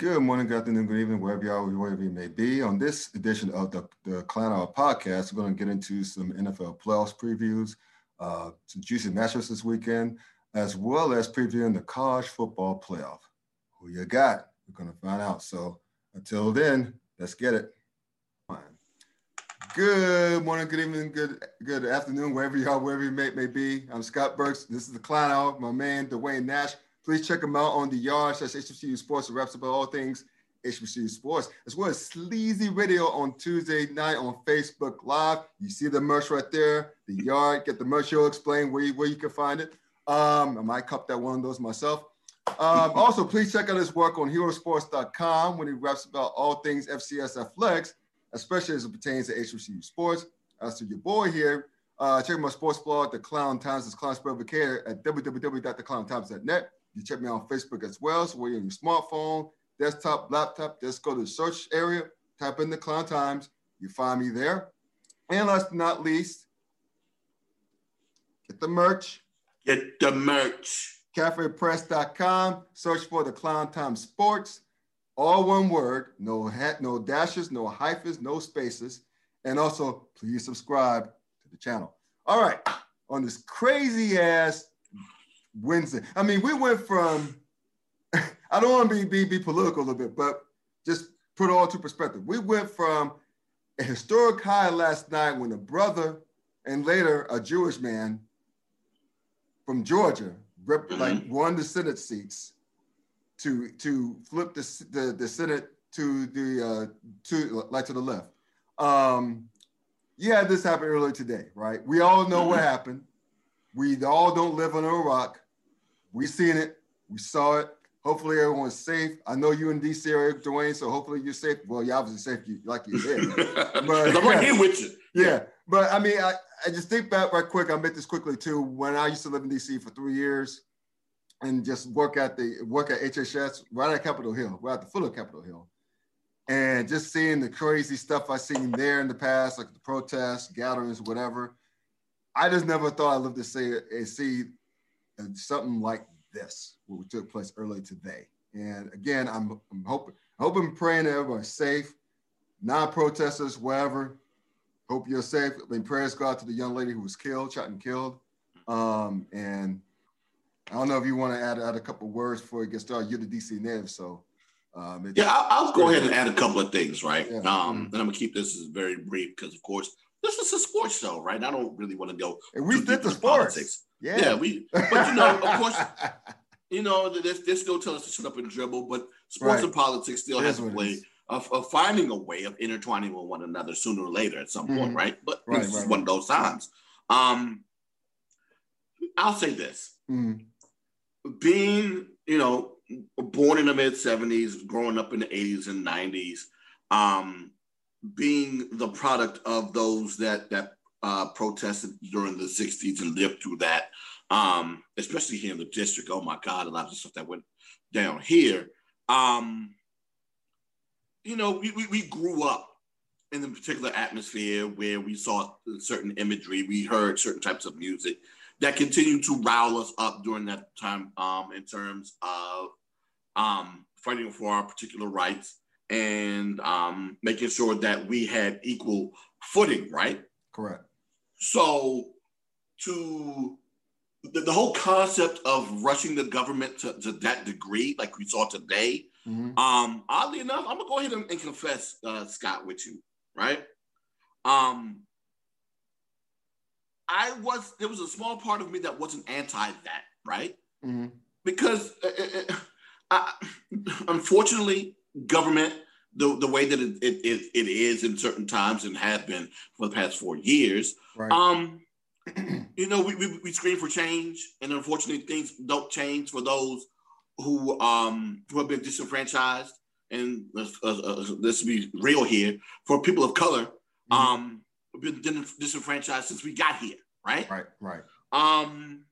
Good morning, good afternoon, good evening, wherever are, wherever you may be. On this edition of the, the Clown Hour podcast, we're going to get into some NFL playoffs previews, uh, some juicy matchups this weekend, as well as previewing the college football playoff. Who you got? We're going to find out. So until then, let's get it. Good morning, good evening, good good afternoon, wherever are, wherever you may, may be. I'm Scott Burks. This is the Clown Hour. My man, Dwayne Nash. Please check him out on the yard. That's HBCU Sports. It raps about all things HBCU Sports, as well as Sleazy Radio on Tuesday night on Facebook Live. You see the merch right there. The yard. Get the merch. You'll explain where you, where you can find it. Um, I might cup that one of those myself. Um, also, please check out his work on herosports.com when he raps about all things FCS athletics, especially as it pertains to HBCU sports. As to your boy here, uh, check my sports blog, The Clown Times, is Clown Vacator at www.theclowntimes.net. You check me on Facebook as well. So where you're on your smartphone, desktop, laptop, just go to the search area, type in the Clown Times. You find me there. And last but not least, get the merch. Get the merch. CafePress.com. Search for the Clown Times Sports. All one word. No hat, no dashes, no hyphens, no spaces. And also, please subscribe to the channel. All right. On this crazy ass Wednesday. I mean, we went from, I don't want to be, be, be political a little bit, but just put it all to perspective. We went from a historic high last night when a brother and later a Jewish man from Georgia rep, mm-hmm. like won the Senate seats to to flip the the, the Senate to the uh, to like to the left. Um, yeah, this happened earlier today, right? We all know mm-hmm. what happened. We all don't live on a rock. We seen it. We saw it. Hopefully everyone's safe. I know you in DC area, Dwayne, so hopefully you're safe. Well, you're obviously safe, You like you said. but I'm right here with you. Yeah, but I mean, I, I just think back right quick. I met this quickly too. When I used to live in DC for three years, and just work at the work at HHS right at Capitol Hill, right at the foot of Capitol Hill, and just seeing the crazy stuff I seen there in the past, like the protests, gatherings, whatever. I just never thought I'd live to see see something like this, what took place early today. And again, I'm, I'm hoping, hoping, praying that everybody's safe, non-protesters, wherever. Hope you're safe. I mean, prayers go out to the young lady who was killed, shot and killed. Um, and I don't know if you want to add, add a couple words before we get started. You're the DC native, so. Um, yeah, I'll, I'll, go ahead and add a couple of things, right? Yeah. Um, and I'm gonna keep this very brief because, of course, this is a sports show, right? I don't really want to go. And we did the sports. Politics. Yeah, yeah, we. But you know, of course, you know, this this still tell us to shut up and dribble. But sports right. and politics still has a way of, of finding a way of intertwining with one another sooner or later at some mm-hmm. point, right? But right, this right, is one of those times. Um, I'll say this: mm-hmm being, you know, born in the mid 70s, growing up in the 80s and 90s, um, being the product of those that that uh, protested during the 60s and lived through that, um, especially here in the district. Oh my God, a lot of the stuff that went down here. Um, you know, we, we, we grew up in a particular atmosphere where we saw certain imagery, we heard certain types of music that continued to rile us up during that time um, in terms of um, fighting for our particular rights and um, making sure that we had equal footing, right? Correct. So, to the, the whole concept of rushing the government to, to that degree, like we saw today, mm-hmm. um, oddly enough, I'm gonna go ahead and, and confess, uh, Scott, with you, right? Um, I was there was a small part of me that wasn't anti that, right? Mm-hmm. Because uh, uh, uh I, unfortunately, government the the way that it, it, it, is in certain times and has been for the past four years. Right. Um, you know, we, we, we scream for change, and unfortunately, things don't change for those who um who have been disenfranchised. And uh, uh, let's be real here for people of color. Mm-hmm. Um, been disenfranchised since we got here, right? Right, right. Um,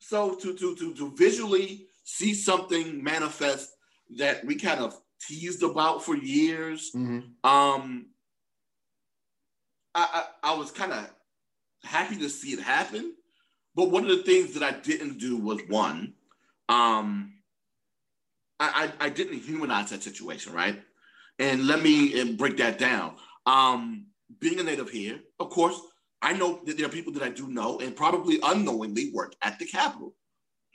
so to to to to visually see something manifest that we kind of teased about for years, mm-hmm. um, I, I, I was kind of happy to see it happen. But one of the things that I didn't do was one, um, I, I, I didn't humanize that situation, right? And let me break that down. Um, being a native here, of course, I know that there are people that I do know and probably unknowingly work at the Capitol.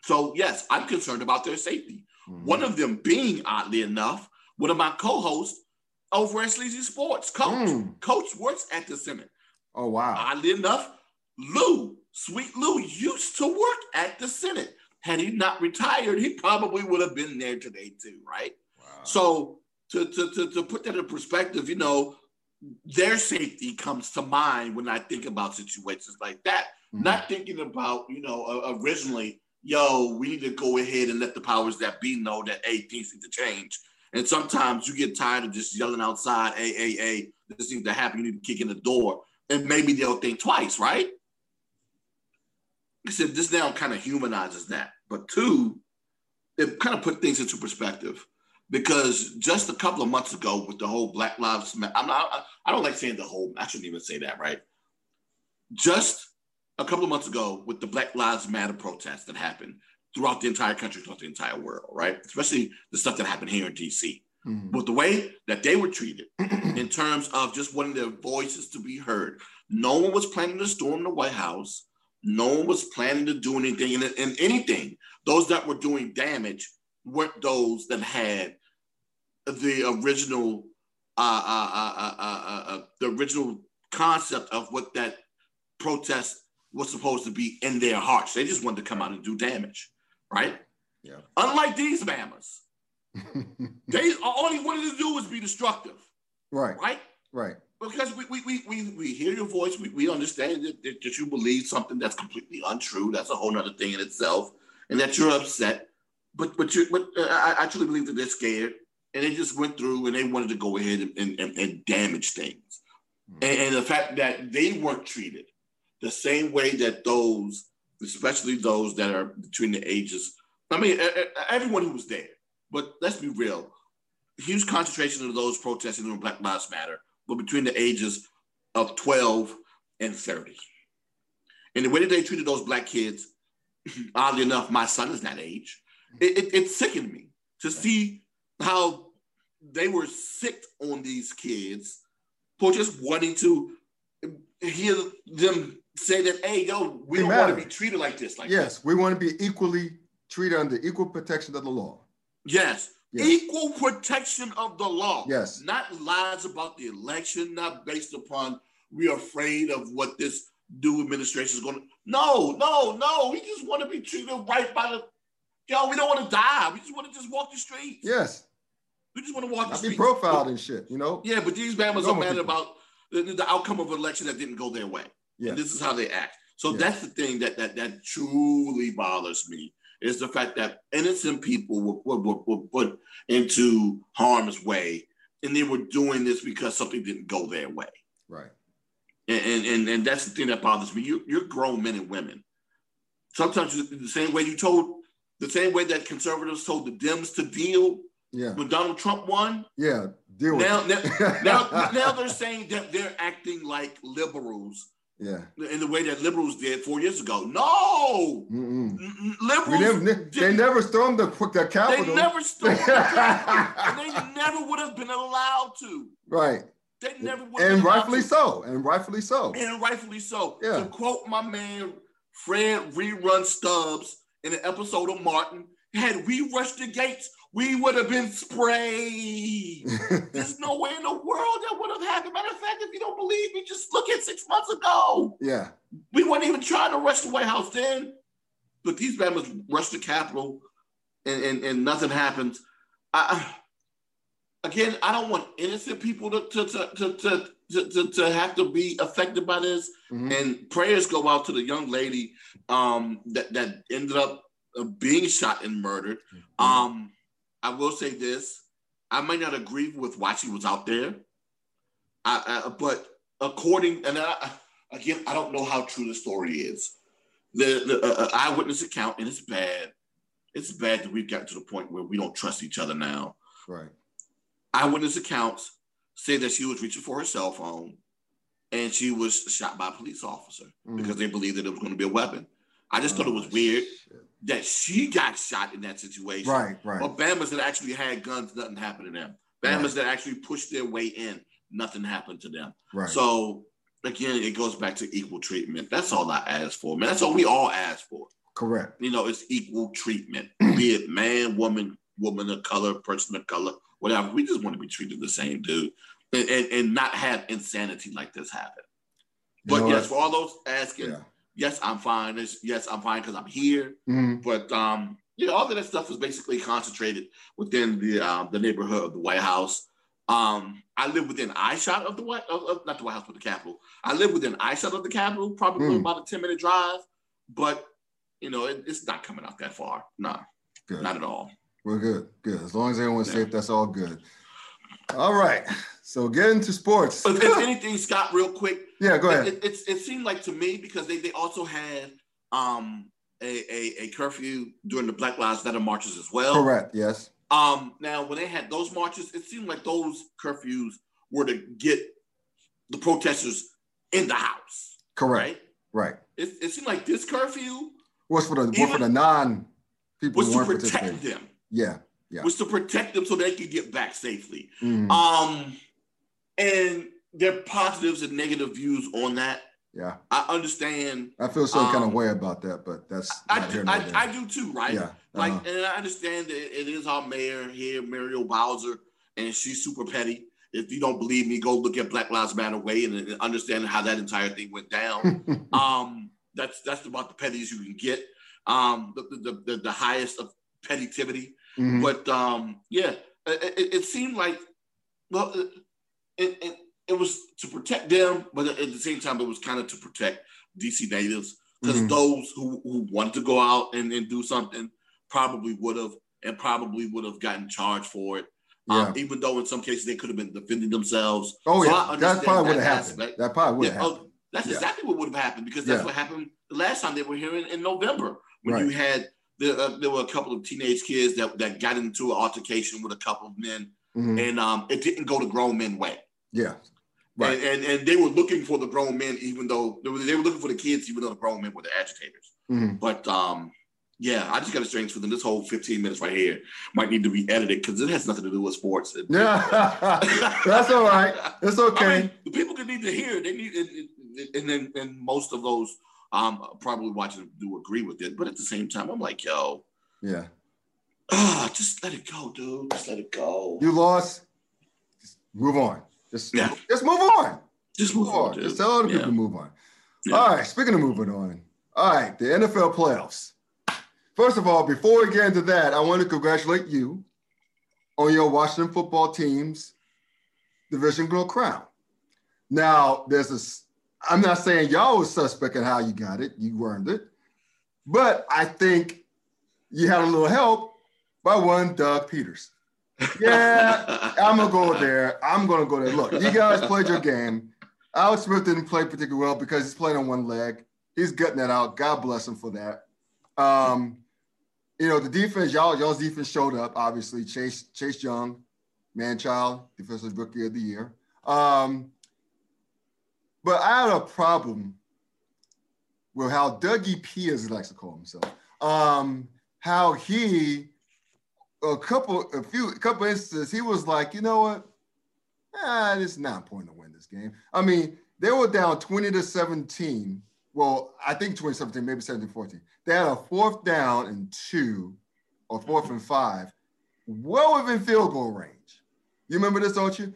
So yes, I'm concerned about their safety. Mm-hmm. One of them being, oddly enough, one of my co-hosts over at Sleazy Sports, Coach. Mm. Coach works at the Senate. Oh wow! Oddly enough, Lou, sweet Lou, used to work at the Senate. Had he not retired, he probably would have been there today too, right? Wow. So to, to, to, to put that in perspective, you know, their safety comes to mind when I think about situations like that. Mm-hmm. Not thinking about, you know, originally, yo, we need to go ahead and let the powers that be know that, hey, things need to change. And sometimes you get tired of just yelling outside, hey, hey, hey, this needs to happen. You need to kick in the door. And maybe they'll think twice, right? I said, this now kind of humanizes that. But two, it kind of put things into perspective because just a couple of months ago with the whole Black Lives Matter, I'm not, I don't like saying the whole, I shouldn't even say that, right? Just a couple of months ago with the Black Lives Matter protests that happened throughout the entire country, throughout the entire world, right? Especially the stuff that happened here in DC. Mm-hmm. But the way that they were treated in terms of just wanting their voices to be heard, no one was planning to storm the White House. No one was planning to do anything. And, and anything, those that were doing damage weren't those that had the original uh uh uh, uh, uh, uh, the original concept of what that protest was supposed to be in their hearts. They just wanted to come out and do damage, right? Yeah. Unlike these mamas, they all he wanted to do was be destructive. Right. Right. Right. Because we we, we, we, we hear your voice, we, we understand that, that, you believe something that's completely untrue. That's a whole other thing in itself, and that you're upset. But but you but uh, I, truly believe that they're scared and they just went through and they wanted to go ahead and, and, and damage things. Mm-hmm. And, and, the fact that they weren't treated the same way that those, especially those that are between the ages, I mean, everyone who was there, but let's be real, huge concentration of those protesting in Black Lives Matter were between the ages of 12 and 30. And the way that they treated those black kids, oddly enough, my son is that age, it, it, it sickened me to see how they were sick on these kids for just wanting to hear them say that, hey, yo, we don't want to be treated like this. Like yes, this. we want to be equally treated under equal protection of the law. Yes. yes. Equal protection of the law. Yes. Not lies about the election, not based upon we're afraid of what this new administration is going to. No, no, no. We just want to be treated right by the. Yo, we don't want to die. We just want to just walk the streets. Yes. We just want to walk the streets. be profiled and shit, you know? Yeah, but these Bama's are mad about the, the, outcome of an election that didn't go their way. Yeah. And this is how they act. So yeah. that's the thing that, that that truly bothers me is the fact that innocent people were, were, were put into harm's way and they were doing this because something didn't go their way. Right. And, and, and that's the thing that bothers me. You, you're grown men and women. Sometimes the same way you told, the same way that conservatives told the Dems to deal yeah. When Donald Trump won. Yeah. Deal now, now, now, now, they're saying that they're acting like liberals. Yeah. In the way that liberals did four years ago. No. Mm-mm. Liberals. Never, they never stormed the, the Capitol. They never stormed the Capitol. they never would have been allowed to. Right. They never would And rightfully so. And rightfully so. And rightfully so. Yeah. To quote my man Fred Rerun Stubbs in an episode of Martin, had we rushed the gates, we would have been sprayed. There's no way in the world that would have happened. Matter of fact, if you don't believe me, just look at six months ago. Yeah. We weren't even trying to rush the White House then. But these Bama's rushed the Capitol and, and, and nothing happens. I, again, I don't want innocent people to, to, to, to, to, to, to have to be affected by this. Mm-hmm. And prayers go out to the young lady um, that, that ended up uh, being shot and murdered. Mm-hmm. Um, I will say this: I might not agree with why she was out there, I, I, but according and I, again, I don't know how true the story is. The, the uh, uh, eyewitness account, and it's bad. It's bad that we've gotten to the point where we don't trust each other now. Right. Eyewitness accounts say that she was reaching for her cell phone, and she was shot by a police officer mm. because they believed that it was going to be a weapon. I just oh, thought it was oh, weird shit. That she got shot in that situation. Right, right. But Bama's that actually had guns, nothing happened to them. Bama's right. that actually pushed their way in, nothing happened to them. Right. So again, it goes back to equal treatment. That's all I ask for, man. That's all we all ask for. Correct. You know, it's equal treatment, be it man, woman, woman of color, person of color, whatever. We just want to be treated the same, dude, and, and, and not have insanity like this happen. But yes, for all those asking, yeah. Yes, I'm fine. yes, I'm fine because I'm here. Mm-hmm. But um, yeah, all of that stuff was basically concentrated within the um, the neighborhood of the White House. Um, I live within eyeshot of the White, of, of, not the White House, but the Capitol. I live within eyeshot of the Capitol, probably mm. about a ten minute drive. But you know, it, it's not coming out that far. No, good. not at all. We're good. Good. As long as everyone's yeah. safe, that's all good. All right. So get into sports. But if anything, Scott, real quick. Yeah, go ahead. It, it, it, seemed like to me because they, they also had um, a, a, a curfew during the Black Lives Matter marches as well. Correct. Yes. Um, now, when they had those marches, it seemed like those curfews were to get the protesters in the house. Correct. Right. Right. It, it seemed like this curfew was for the for the non people was to protect them. Yeah. Yeah. Was to protect them so they could get back safely. Mm. Um, and there are positives and negative views on that. Yeah. I understand. I feel some um, kind of way about that, but that's I do, I, I, do too, right? Yeah. Uh-huh. Like, and I understand that it is our mayor here, Muriel Bowser, and she's super petty. If you don't believe me, go look at Black Lives Matter way and, and understand how that entire thing went down. um, that's that's about the pettiest you can get. Um, the the, the, the highest of pettivity. Mm-hmm. But um, yeah, it, it, seemed like well, it, it was to protect them, but at the same time, it was kind of to protect DC natives because mm-hmm. those who, who wanted to go out and, and do something probably would have and probably would have gotten charged for it. Um, yeah. Um, even though in some cases they could have been defending themselves. Oh so yeah, that probably would have happened. That probably would have yeah, oh, happened. that's yeah. exactly what would have happened because that's what happened the last time they were here in, in November when right. you had there, uh, there were a couple of teenage kids that, that got into an altercation with a couple of men, mm-hmm. and um, it didn't go the grown men way. Yeah. Right. And, and, and they were looking for the grown men, even though they were, they were looking for the kids, even though the grown men were the agitators. Mm-hmm. But um, yeah, I just got a strange feeling. This whole 15 minutes right here might need to be edited because it has nothing to do with sports. Yeah, that's all right. It's okay. I mean, the people can need to hear. They need, and then and most of those um, probably watching do agree with it, but at the same time, I'm like, yo, yeah, ah, just let it go, dude. Just let it go. You lost. Just move on. Just yeah. just move on. Just move, on. Just tell other yeah. people to move on. Yeah. All right. Speaking of moving on, all right, the NFL playoffs. First of all, before we get into that, I want to congratulate you on your Washington football team's division girl crown. Now, there's a I'm not saying y'all was suspect in how you got it, you earned it, but I think you had a little help by one Doug Peters. Yeah, I'm gonna go there. I'm gonna go there. Look, you guys played your game. Alex Smith didn't play particularly well because he's playing on one leg. He's gutting that out. God bless him for that. Um, you know, the defense, y'all, y'all's defense showed up. Obviously, Chase Chase Young, man child, defensive rookie of the year. Um, but I had a problem with how Dougie P, as he likes to call himself, um, how he a couple, a few, a couple instances, he was like, you know what? Ah, it's not important to win this game. I mean, they were down 20 to 17. Well, I think 2017, maybe 17 14. They had a fourth down and two, or fourth and five, well within field goal range. You remember this, don't you?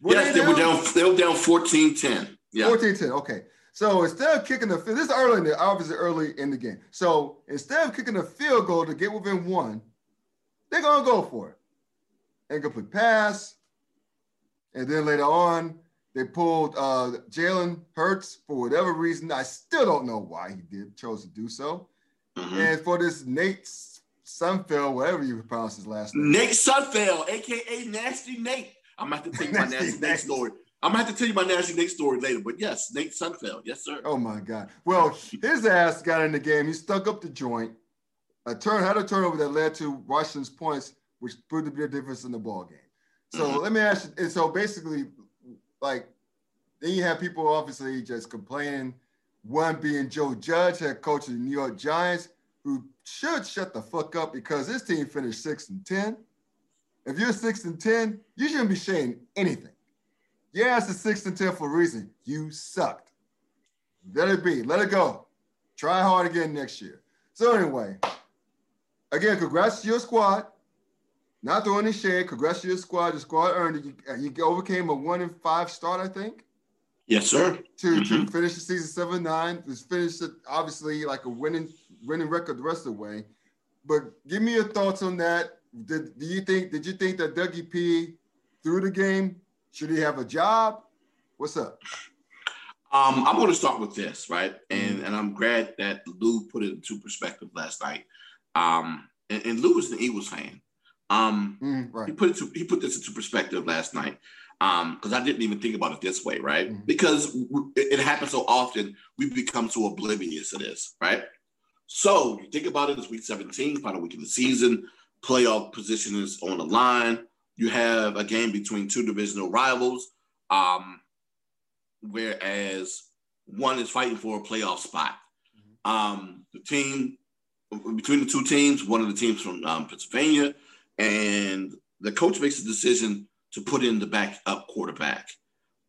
Were yes, they, they, were down, they were down 14 10. Yeah. 14 10. Okay. So instead of kicking the field, this is early in the obviously early in the game. So instead of kicking a field goal to get within one, they're gonna go for it. Incomplete pass. And then later on, they pulled uh, Jalen Hurts for whatever reason. I still don't know why he did chose to do so. Mm-hmm. And for this Nate Sudfeld, whatever you pronounce his last name. Nate Sudfeld, aka Nasty Nate. I'm about to take my Nasty Nate story. I'm gonna have to tell you my Nasty Nate story later, but yes, Nate Sudfeld, yes, sir. Oh my God! Well, his ass got in the game. He stuck up the joint. A turn had a turnover that led to Washington's points, which proved to be a difference in the ball game. So mm-hmm. let me ask you. And so basically, like, then you have people obviously just complaining One being Joe Judge, head coach of the New York Giants, who should shut the fuck up because his team finished six and ten. If you're six and ten, you shouldn't be saying anything. Yeah, it's a six and ten for a reason. You sucked. Let it be. Let it go. Try hard again next year. So anyway, again, congrats to your squad. Not throwing any shade. Congrats to your squad. The squad earned it. You, you overcame a one in five start, I think. Yes, sir. To, mm-hmm. to finish the season seven nine. Just finished it obviously like a winning winning record the rest of the way. But give me your thoughts on that. Did do you think did you think that Dougie P threw the game? Should he have a job? What's up? Um, I'm going to start with this, right? And mm-hmm. and I'm glad that Lou put it into perspective last night. Um, and, and Lou is an Eagles fan. Um, mm, right. he put it to, he put this into perspective last night because um, I didn't even think about it this way, right? Mm-hmm. Because it, it, happens so often, we become so oblivious to this, right? So you think about it, it's week 17, final week of the season, playoff position is on the line. You have a game between two divisional rivals, um, whereas one is fighting for a playoff spot. Mm-hmm. Um, the team between the two teams, one of the teams from um, Pennsylvania, and the coach makes a decision to put in the backup quarterback.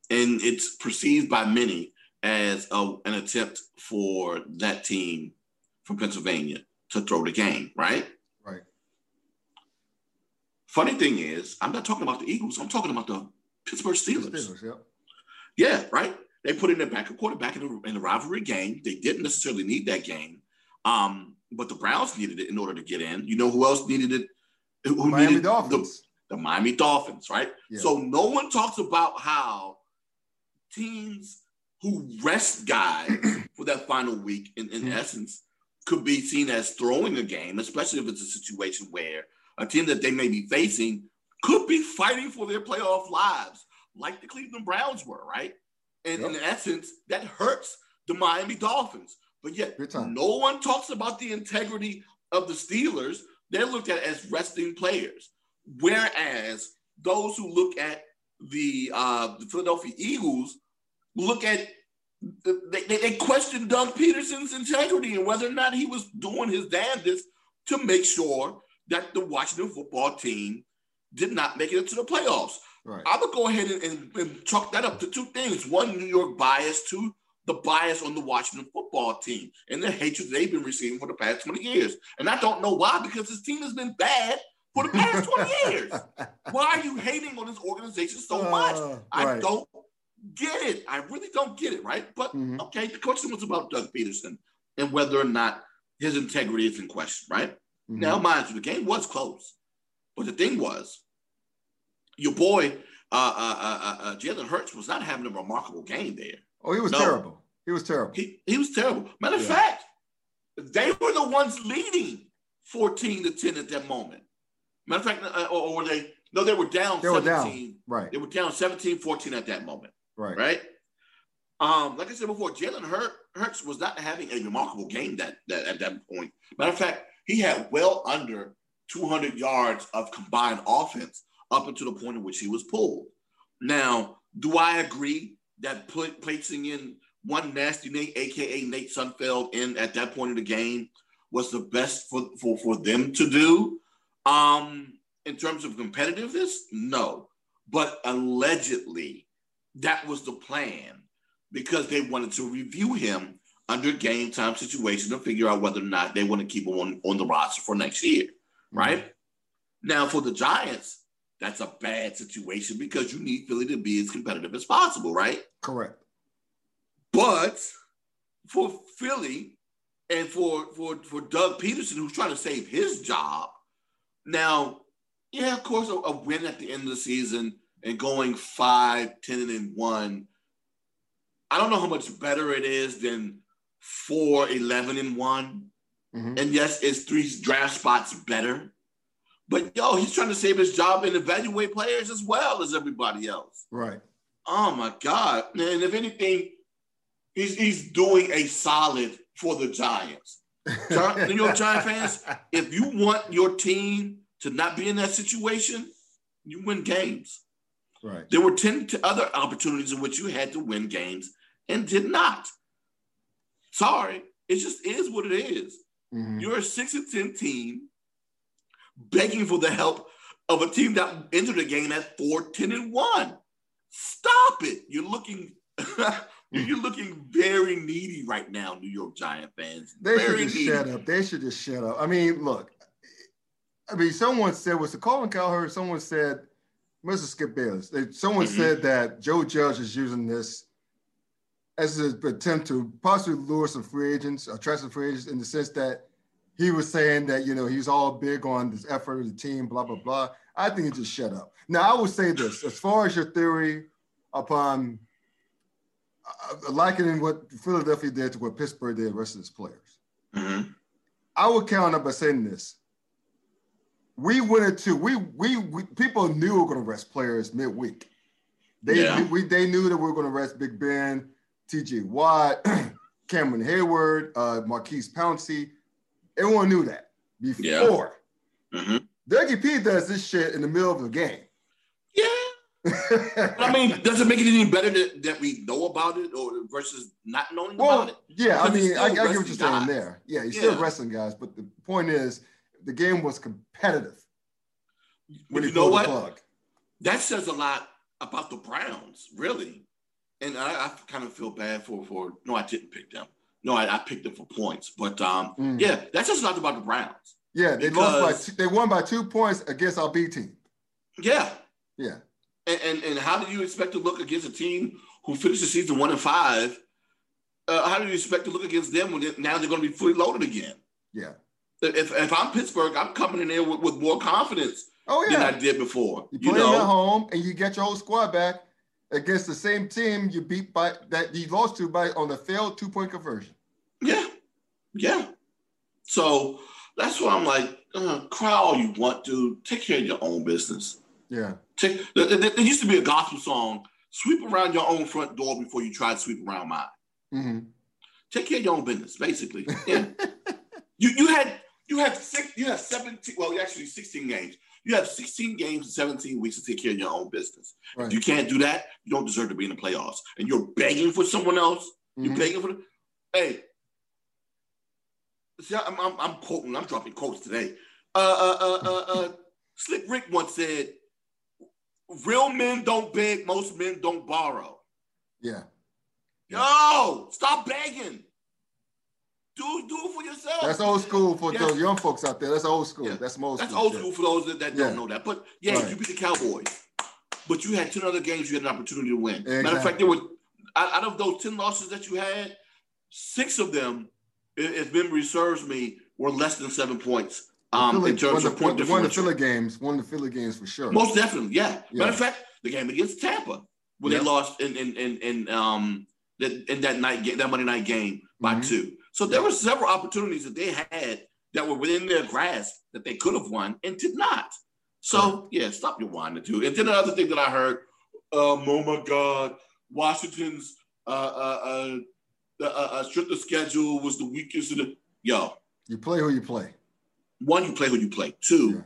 And it's perceived by many as a, an attempt for that team from Pennsylvania to throw the game, right? Right. Funny thing is, I'm not talking about the Eagles. I'm talking about the Pittsburgh Steelers. Steelers, yeah. Yeah, right. They put in their backup quarterback in a, in a rivalry game. They didn't necessarily need that game, um, but the Browns needed it in order to get in. You know who else needed it? Who Miami needed Dolphins. The, the Miami Dolphins, right? Yeah. So no one talks about how teams who rest guys for that final week, in, in mm-hmm. essence, could be seen as throwing a game, especially if it's a situation where a team that they may be facing could be fighting for their playoff lives, like the Cleveland Browns were, right? And yep. in essence, that hurts the Miami Dolphins. But yet, no one talks about the integrity of the Steelers. They're looked at as resting players. Whereas those who look at the, uh, the Philadelphia Eagles look at they, they, they question Doug Pederson's integrity and whether or not he was doing his damnedest to make sure that the Washington football team did not make it into the playoffs. Right. I would go ahead and, and, and, chalk that up to two things. One, New York bias. Two, the bias on the Washington football team and the hatred they've been receiving for the past 20 years. And I don't know why, because this team has been bad for the past 20 years. Why are you hating on this organization so uh, much? Uh, I don't get it. I really don't get it, right? But mm-hmm. okay, the question was about Doug Pederson and whether or not his integrity is in question, right? Mm-hmm. Now, mind you, the game was close. But the thing was, your boy, uh, uh, uh, uh, uh Jalen Hurts, was not having a remarkable game there. Oh, he was no. terrible. He was terrible. He, he was terrible. Matter of yeah. fact, they were the ones leading 14 to 10 at that moment. Matter of fact, uh, or, or, were they? No, they were down they 17. Were down. Right. They were down 17 14 at that moment. Right. Right. Um, like I said before, Jalen Hurts was not having a remarkable game that, that at that point. Matter of fact, he had well under 200 yards of combined offense up until the point in which he was pulled. Now, do I agree that put, placing in one nasty Nate, aka Nate Sudfeld, in at that point of the game was the best for, for, for them to do? Um, in terms of competitiveness, no. But allegedly, that was the plan because they wanted to review him under game time situation to figure out whether or not they want to keep him on, on the roster for next year, mm-hmm. right? Mm-hmm. Now, for the Giants, that's a bad situation because you need Philly to be as competitive as possible, right? Correct. But for Philly and for for for Doug Pederson, who's trying to save his job, now, yeah, of course, a, a, win at the end of the season and going 5, 10 and 1. I don't know how much better it is than 4, 11 and one mm-hmm. And yes, it's three draft spots better. But yo, he's trying to save his job and evaluate players as well as everybody else. Right. Oh my God. And if anything, he's he's doing a solid for the Giants. New York Giant fans, if you want your team to not be in that situation, you win games. Right. There were 10 other opportunities in which you had to win games and did not. Sorry, it just is what it is. Mm-hmm. You're a six and ten team begging for the help of a team that entered the game at 4, 10, and 1. Stop it. You're looking you're looking very needy right now, New York Giant fans. They very should just needy. shut up. They should just shut up. I mean, look, I mean, someone said, was it Colin Cowherd? Someone said, Mr. Skip Bayless, they, someone mm-hmm. said that Joe Judge is using this as an attempt to possibly lure some free agents, attract some free agents in the sense that he was saying that, you know, he's all big on this effort of the team, blah, blah, blah. I think he just shut up. Now, I will say this as far as your theory upon uh, likening what Philadelphia did to what Pittsburgh did, the rest of its players. Mm-hmm. I would count up by saying this. We went into we we, we people knew we were going to rest players midweek. They yeah. we, they knew that we were going to rest Big Ben, T.J. Watt, Cameron Heyward, uh, Maurkice Pouncey. Everyone knew that before. Yeah. Mm-hmm. Dougie P does this shit in the middle of the game. Yeah. I mean, does it make it any better that, that we know about it or versus not knowing well, about it? Yeah, I mean, I, I, get what you're saying there. Yeah, he's yeah. still wrestling guys, but the point is the game was competitive. When you know what? That says a lot about the Browns, really. And I, I, kind of feel bad for for no, I didn't pick them. No, I, I picked them for points. But um, mm. yeah, that's just not about the Browns. Yeah, they because, lost by two, they won by two points against our B team. Yeah. Yeah. And, and, and how do you expect to look against a team who finished the season one and five? Uh, how do you expect to look against them when they, now they're going to be fully loaded again? Yeah. If, if I'm Pittsburgh, I'm coming in there with, with more confidence oh, yeah. than I did before. You, you play know? at home and you get your whole squad back against the same team you beat by that you lost to by on the failed two point conversion. Yeah, yeah. So that's why I'm like, uh, cry all you want to. Take care of your own business. Yeah. Take, there, there, used to be a gospel song: "Sweep around your own front door before you try to sweep around mine." Mm-hmm. Take care of your own business, basically. Yeah. you you had you had six you had seventeen well actually sixteen games. You have 16 games in 17 weeks to take care of your own business. Right. If you can't do that, you don't deserve to be in the playoffs. And you're begging for someone else. Mm-hmm. You're begging for the, hey. See, I'm, I'm, I'm, quoting, I'm dropping quotes today. Uh, uh, uh, uh, uh Slick Rick once said, real men don't beg, most men don't borrow. Yeah. Yo, stop begging. Do do it for yourself. That's old school for yes. those young folks out there. That's old school. Yeah. That's most. That's old school for those that, that yeah. don't know that. But yeah, right. you beat the Cowboys, but you had ten other games you had an opportunity to win. Exactly. Matter of fact, there were out of those ten losses that you had, six of them, if memory serves me, were less than seven points. Um, Philly, in terms of point One of the Philly games, one of the Philly games for sure. Most definitely, yeah. yeah. Matter of fact, the game against Tampa when they lost in in in, in um in that night game, that Monday night game by mm-hmm. two. So there were several opportunities that they had that were within their grasp that they could have won and did not. So yeah, stop your whining too. And then another thing that I heard, um, oh my God, Washington's uh, uh, uh, uh, uh stricter schedule was the weakest of the yo. You play who you play. One, you play who you play. Two,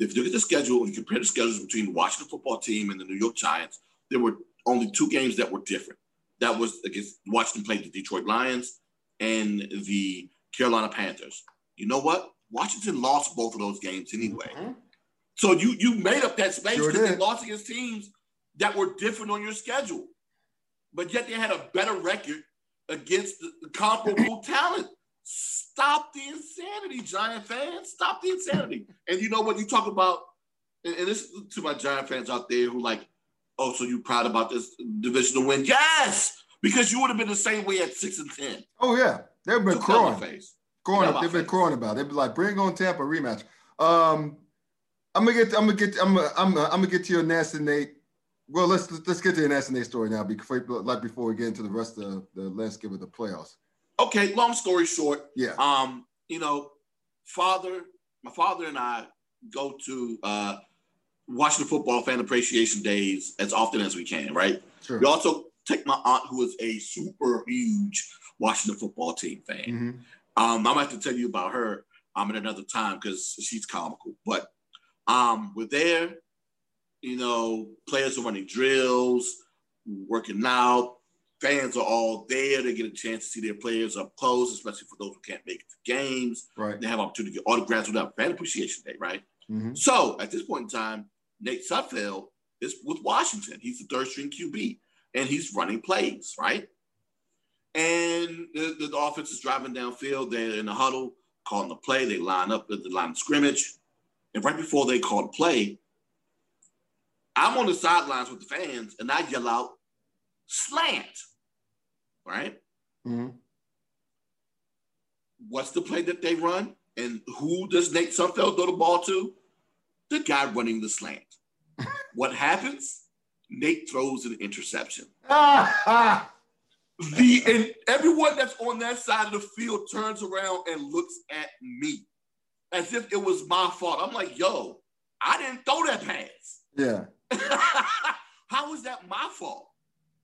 yeah. if you look at the schedule and you compare the schedules between the Washington football team and the New York Giants, there were only two games that were different. That was against Washington played the Detroit Lions and the Carolina Panthers. You know what? Washington lost both of those games anyway. Mm-hmm. So you you made up that space because sure they lost against teams that were different on your schedule. But yet they had a better record against the comparable talent. Stop the insanity, Giant fans. Stop the insanity. And you know what? You talk about, and, and this to my Giant fans out there who like, oh, so you proud about this divisional win? Yes, because you would have been the same way at six and ten. Oh yeah, they've been crowing, face. crowing. They've been crowing about. It. They'd be like, "Bring on Tampa rematch." Um, I'm gonna get. I'm gonna get. I'm. Gonna, I'm. Gonna, I'm gonna get to your nasty Nate. Well, let's let's get to your nasty Nate story now, before like before we get into the rest of the landscape of the playoffs. Okay. Long story short. Yeah. Um. You know, father, my father and I go to uh, Washington Football Fan Appreciation Days as often as we can. Right. Sure. We also take my aunt, who is a super huge Washington football team fan. Mm-hmm. Um, I'm about to tell you about her um, at another time because she's comical. But um, we're there, you know, players are running drills, working out. fans are all there. They get a chance to see their players up close, especially for those who can't make it to games. Right. They have opportunity to get autographs without fan appreciation day, right? Mm-hmm. So at this point in time, Nate Sudfeld is with Washington. He's the third string QB and he's running plays, right? And the, the, offense is driving downfield. They're in the huddle, calling the play. They line up at the line of scrimmage. And right before they call the play, I'm on the sidelines with the fans and I yell out, slant, right? Mm-hmm. What's the play that they run? And who does Nate Sudfeld throw the ball to? The guy running the slant. what happens? Nate throws an interception. the and everyone that's on that side of the field turns around and looks at me as if it was my fault. I'm like, yo, I didn't throw that pass. Yeah. How is that my fault?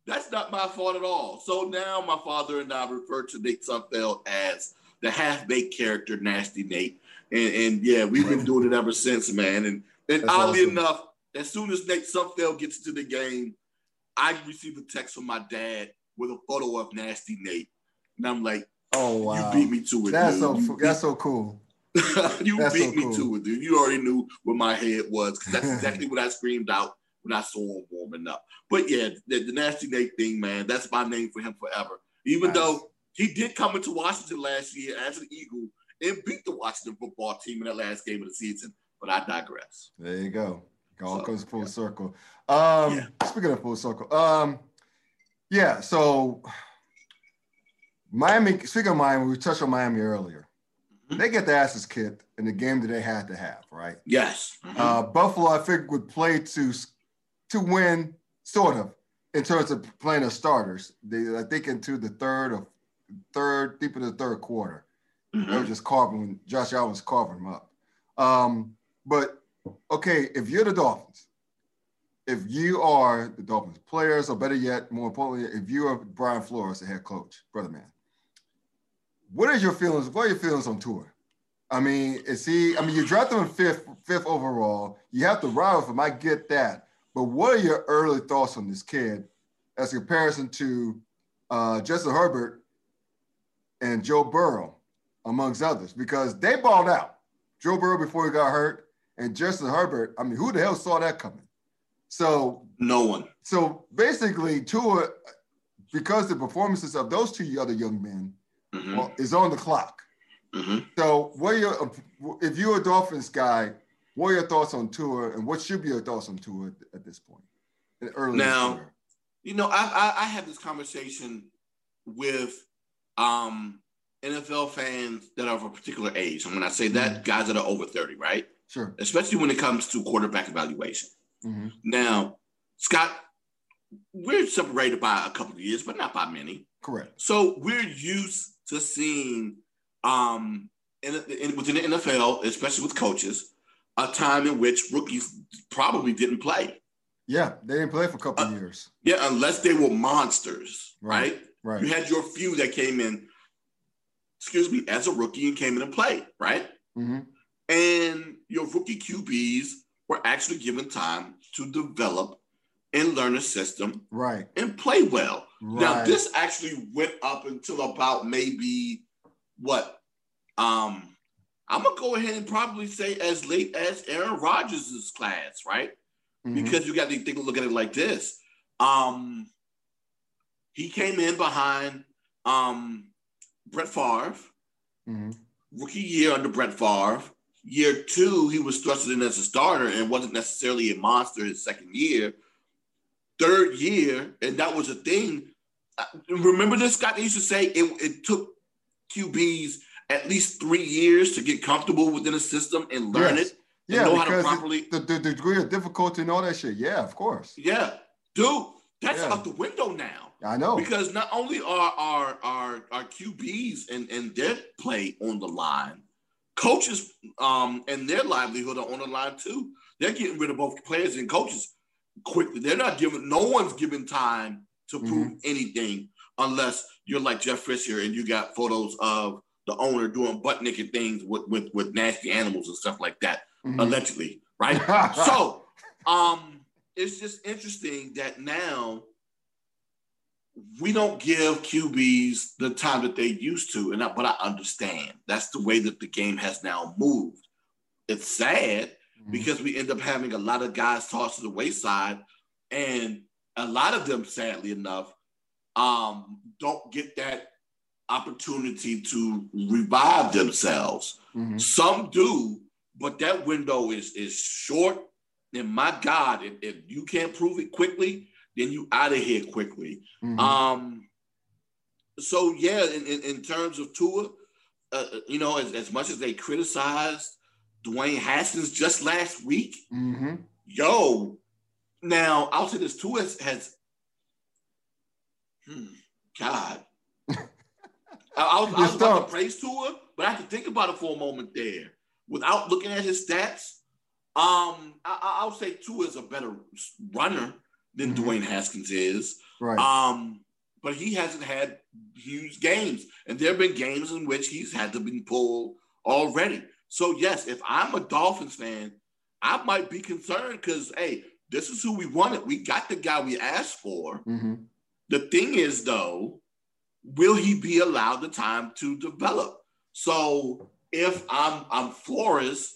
That's not my fault at all. So now my father and I refer to Nate Sudfeld as the half-baked character, Nasty Nate. And, and yeah, we've been doing it ever since, man. And and oddly awesome. enough, as soon as Nate Sudfeld gets to the game, I receive a text from my dad with a photo of Nasty Nate, and I'm like, "Oh wow, you beat me to it. That's dude. so that's so cool. you that's beat so me cool. to it, dude. You already knew where my head was because that's exactly what I screamed out when I saw him warming up. But yeah, the, the Nasty Nate thing, man, that's my name for him forever. Even nice. though he did come into Washington last year as an Eagle and beat the Washington football team in that last game of the season. But I digress. There you go. All so, comes full yeah. circle. Um, yeah. Speaking of full circle, um, yeah. So Miami. Speaking of Miami, we touched on Miami earlier. Mm-hmm. They get the asses kicked in the game that they had to have, right? Yes. Mm-hmm. Uh, Buffalo, I think, would play to to win, sort of, in terms of playing as starters. They, I think, into the third or third, deep in the third quarter. Mm-hmm. They were just carving. Josh Allen was carving them up. Um, but okay, if you're the Dolphins, if you are the Dolphins players, or better yet, more importantly, if you are Brian Flores, the head coach, brother man, what is your feelings? What are your feelings on Tua? I mean, is he? I mean, you dropped him fifth, fifth overall. You have to ride with him. I get that, but what are your early thoughts on this kid, as a comparison to uh, Justin Herbert and Joe Burrow, amongst others? Because they balled out. Joe Burrow before he got hurt and Justin Herbert, I mean, who the hell saw that coming? So no one. So basically, Tua, because the performances of those two other young men mm-hmm. well, is on the clock. Mm-hmm. So, what are your if you're a Dolphins guy? What are your thoughts on Tua, and what should be your thoughts on Tua at, at this point? Early now, you know, I, I I had this conversation with um NFL fans that are of a particular age. And when I say that, mm-hmm. guys that are over 30, right? Sure. Especially when it comes to quarterback evaluation. Mm-hmm. Now, Scott, we're separated by a couple of years, but not by many. Correct. So we're used to seeing um, in, in, within the NFL, especially with coaches, a time in which rookies probably didn't play. Yeah, they didn't play for a couple uh, of years. Yeah, unless they were monsters, right? Right. You had your few that came in excuse me, as a rookie and came in and played, right? Mm-hmm. And your rookie QBs were actually given time to develop and learn a system, right, and play well. Right. Now, this actually went up until about maybe what? Um, I'm gonna go ahead and probably say as late as Aaron Rodgers' class, right? Mm-hmm. Because you got to think of look at it like this. Um, he came in behind um Brett Favre. Mm-hmm. Rookie year under Brett Favre. Year two, he was thrusted in as a starter and wasn't necessarily a monster his second year. Third year, and that was a thing. Uh, remember this guy? They used to say it, it took QBs at least three years to get comfortable within a system and learn yes. it. Yeah, know how to properly the, the, degree of difficulty and all that shit. Yeah, of course. Yeah, dude, that's yeah. out the window now. I know because not only are our our our QBs and and their play on the line, coaches um and their livelihood are on the line too. They're getting rid of both players and coaches quickly. They're not giving. No one's giving time to prove mm-hmm. anything unless you're like Jeff Fisher and you got photos of the owner doing butt naked things with with, with nasty animals and stuff like that, mm-hmm. allegedly, right? so, um, it's just interesting that now we don't give QBs the time that they used to, and I, but I understand that's the way that the game has now moved. It's sad mm-hmm. because we end up having a lot of guys tossed to the wayside, and a lot of them, sadly enough, um, don't get that opportunity to revive themselves. Mm-hmm. Some do, but that window is is short. And my God, if, if you can't prove it quickly, then you out of here quickly. Mm-hmm. Um, so yeah, in, in, in terms of Tua, uh, uh, you know, as, as much as they criticized Dwayne Haskins just last week, mm-hmm. yo, now I'll say this: Tua has, has hmm, God. I, I, was, I was about to praise Tua, but I have to think about it for a moment there. Without looking at his stats, um, I, I'll say Tua is a better runner than mm-hmm. Dwayne Haskins is. Right. Um, but he hasn't had huge games, and there have been games in which he's had to be pulled already. So yes, if I'm a Dolphins fan, I might be concerned because hey, this is who we wanted. We got the guy we asked for. Mm-hmm. The thing is, though, will he be allowed the time to develop? So if I'm I'm Flores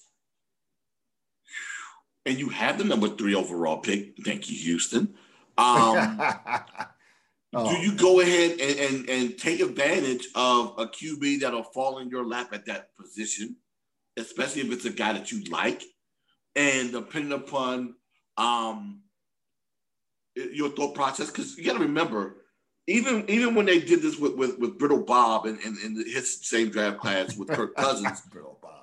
and you have the number three overall pick. Thank you, Houston. Um, oh. Do you go ahead and, and, and take advantage of a QB that'll fall in your lap at that position, especially if it's a guy that you like, and depending upon um, your thought process, because you got to remember, even even when they did this with with, with Brittle Bob and, and, and his same draft class with Kirk Cousins,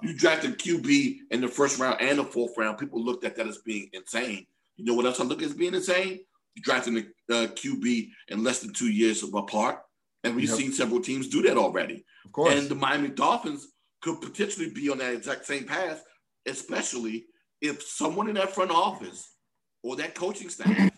you drafted QB in the first round and the fourth round. People looked at that as being insane. You know what else I look at as being insane? You drafting the uh, QB in less than two years apart, and we've yep. seen several teams do that already. Of course, and the Miami Dolphins could potentially be on that exact same path, especially if someone in that front office or that coaching staff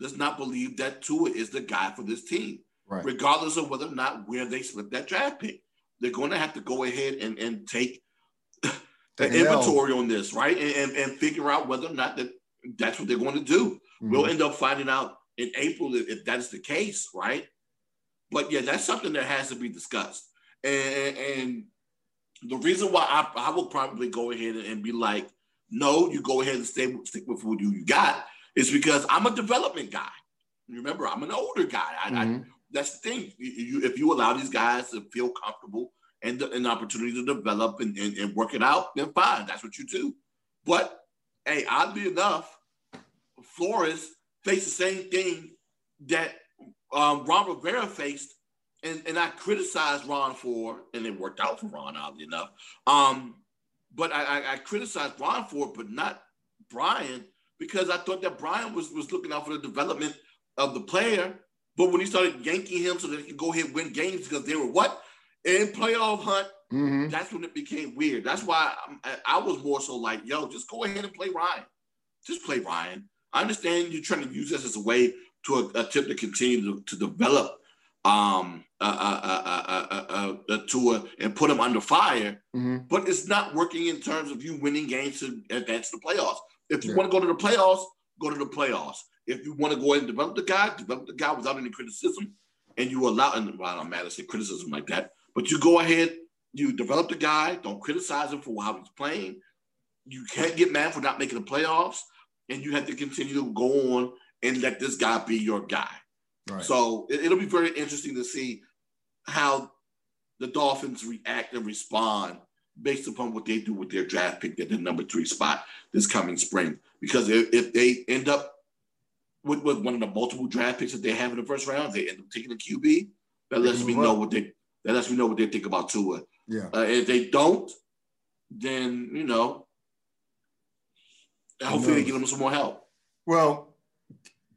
does not believe that Tua is the guy for this team, right. regardless of whether or not where they split that draft pick. They're going to have to go ahead and, and take the inventory on this, right? And, and, and, figure out whether or not that that's what they're going to do. Mm-hmm. We'll end up finding out in April if, if that is the case, right? But yeah, that's something that has to be discussed. And, and the reason why I, I will probably go ahead and be like, no, you go ahead and stay, stick with what you got is because I'm a development guy. Remember, I'm an older guy. I, mm-hmm. I, that's the thing. You, if you allow these guys to feel comfortable and the, an opportunity to develop and, and, and, work it out, then fine. That's what you do. But hey, oddly enough, Flores faced the same thing that um, Ron Rivera faced, and, and I criticized Ron for, and it worked out for Ron, oddly enough. Um, but I, I, I criticized Ron for it, but not Brian because I thought that Brian was, was looking out for the development of the player. But when he started yanking him so that he could go ahead and win games because they were what? In playoff hunt, mm-hmm. that's when it became weird. That's why I, I was more so like, yo, just go ahead and play Ryan. Just play Ryan. I understand you're trying to use this as a way to attempt to continue to, to develop um, uh, uh, uh, a, a, a, a, Tua and put him under fire, mm-hmm. but it's not working in terms of you winning games to advance the playoffs. If you yeah. want to go to the playoffs, go to the playoffs. If you want to go ahead and develop the guy, develop the guy without any criticism, and you allow, and well, I'm mad to say criticism like that, but you go ahead, you develop the guy, don't criticize him for how he's playing. You can't get mad for not making the playoffs, and you have to continue to go on and let this guy be your guy. Right. So it, it'll be very interesting to see how the Dolphins react and respond based upon what they do with their draft pick at the number three spot this coming spring. Because if, if they end up with, with, one of the multiple draft picks that they have in the first round, they end up taking a QB. That lets me know what they that lets me know what they think about Tua. Yeah. Uh, if they don't, then you know, hopefully they give them some more help. Well,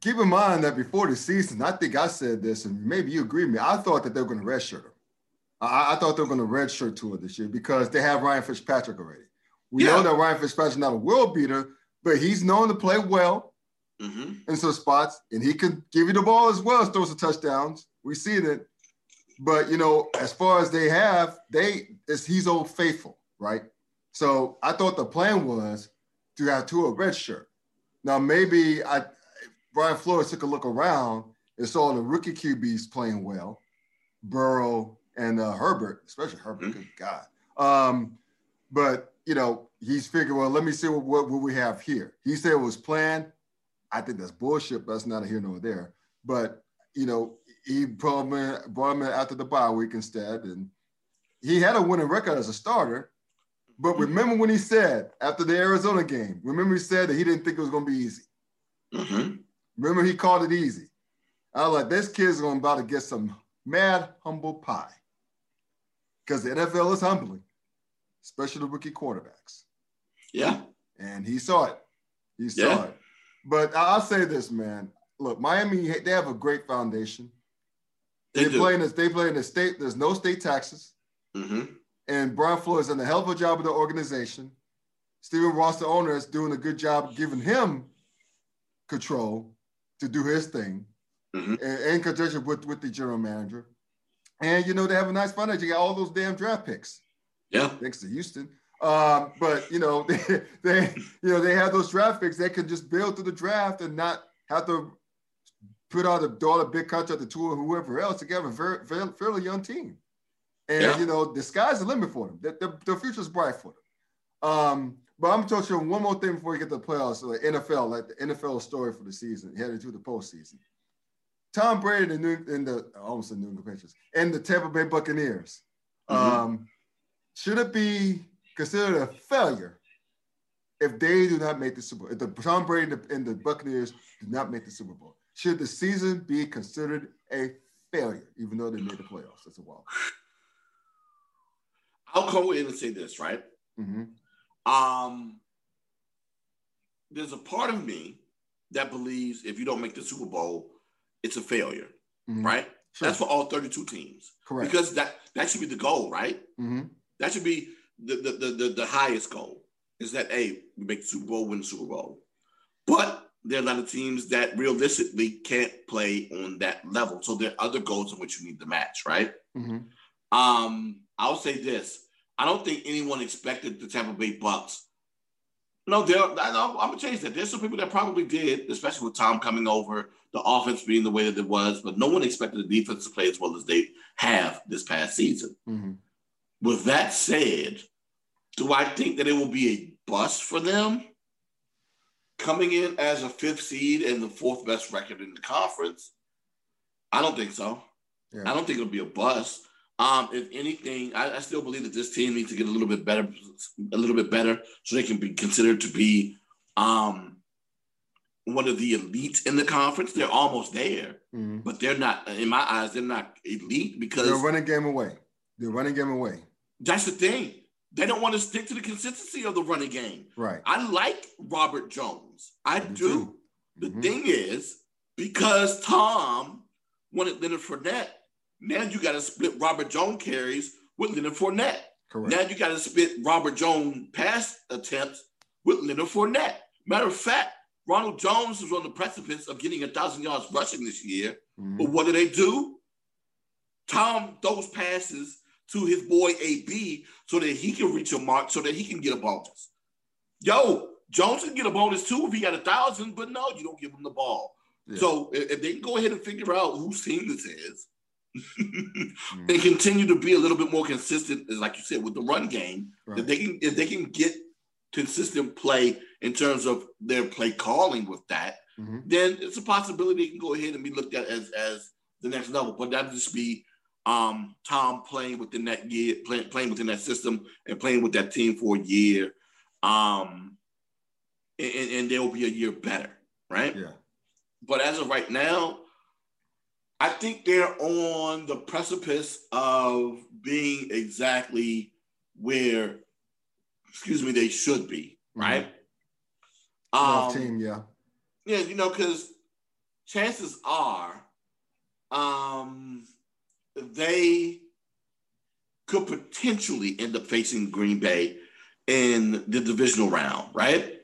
keep in mind that before the season, I think I said this, and maybe you agree with me. I thought that they were going to redshirt him. I, I thought they were going to redshirt Tua this year because they have Ryan Fitzpatrick already. We yeah. know that Ryan Fitzpatrick's not a world beater, but he's known to play well mm-hmm. in some spots, and he can give you the ball as well as throw some touchdowns. We see it. But you know, as far as they have, they is he's old faithful, right? So I thought the plan was to have Tua red shirt. Now maybe I Brian Flores took a look around and saw the rookie QBs playing well, Burrow and uh, Herbert, especially Herbert. Mm-hmm. Good God. Um, but you know, he's figured, well, let me see what, what, what we have here. He said it was planned. I think that's bullshit, but that's not a here nor there. But you know, he brought him in, brought him in after the bye week instead, and he had a winning record as a starter. But mm-hmm. remember when he said after the Arizona game, remember he said that he didn't think it was going to be easy. Mm-hmm. Remember he called it easy. I was like, this kid's going about to get some mad humble pie because the NFL is humbling, especially the rookie quarterbacks. Yeah. And he saw it. He saw yeah. it. But I'll say this, man. Look, Miami, they have a great foundation. They, they play in this, they play in the state, there's no state taxes. Mm-hmm. And Brian Flores done a hell of a job with the organization. Stephen Ross, the owner, is doing a good job giving him control to do his thing mm-hmm. and, in conjunction with, with the general manager. And you know, they have a nice financial. You got all those damn draft picks. Yeah. Thanks to Houston. Um, but you know, they, they you know they have those draft picks. They can just build through the draft and not have to put out a dollar big contract to two or whoever else to have a very, very fairly young team. And yeah. you know, the sky's the limit for them. The, the, the future's bright for them. Um, but I'm talking you one more thing before we get to the playoffs. Like NFL, like the NFL story for the season, headed to the postseason. Tom Brady in the, in the almost the New England Patriots and the Tampa Bay Buccaneers. Mm-hmm. Um, should it be considered a failure if they do not make the Super Bowl? If the Tom Brady and the, and the Buccaneers do not make the Super Bowl, should the season be considered a failure, even though they made the playoffs? That's a wild. I'll go in and say this, right? Mm-hmm. Um, there's a part of me that believes if you don't make the Super Bowl, it's a failure, mm-hmm. right? Sure. That's for all 32 teams. Correct. Because that that should be the goal, right? Mm-hmm. That should be the, the, the, the, the highest goal is that, hey, we make the Super Bowl, win the Super Bowl. But there are a lot of teams that realistically can't play on that level. So there are other goals in which you need to match, right? Mm-hmm. Um, I'll say this. I don't think anyone expected the Tampa Bay Bucks. No, there. I'm gonna change that. There's some people that probably did, especially with Tom coming over, the offense being the way that it was, but no one expected the defense to play as well as they have this past season. Mm-hmm. With that said, do I think that it will be a bust for them coming in as a fifth seed and the fourth best record in the conference? I don't think so. Yeah. I don't think it'll be a bust. Um, if anything, I, I, still believe that this team needs to get a little bit better, a little bit better, so they can be considered to be um, one of the elites in the conference. They're almost there, mm-hmm. but they're not. In my eyes, they're not elite because they're running game away. They're running game away. That's the thing. They don't want to stick to the consistency of the running game. Right. I like Robert Jones. I do. The mm-hmm. thing is, because Tom wanted Leonard Fournette now you got to split Robert Jones carries with Leonard Fournette. Correct. Now you got to split Robert Jones pass attempts with Leonard Fournette. Matter of fact, Ronald Jones was on the precipice of getting a thousand yards rushing this year. Mm-hmm. But what do they do? Tom throws passes to his boy AB so that he can reach a mark so that he can get a bonus. Yo, Jones can get a bonus too if he got a thousand, but no, you don't give him the ball. Yeah. So if they can go ahead and figure out whose team this is, mm-hmm. and continue to be a little bit more consistent, as like you said, with the run game. Right. If they can, if they can get consistent play in terms of their play calling with that, mm-hmm. then it's a possibility they can go ahead and be looked at as as the next level. But that'd just be um, Tom playing within that year, play, playing within that system, and playing with that team for a year, um, and, and they'll be a year better, right? Yeah. But as of right now, I think they're on the precipice of being exactly where, excuse me, they should be, mm-hmm. right? Mm-hmm. Um, team, yeah. Yeah, you know, because chances are um, they could potentially end up facing Green Bay in the divisional round, right?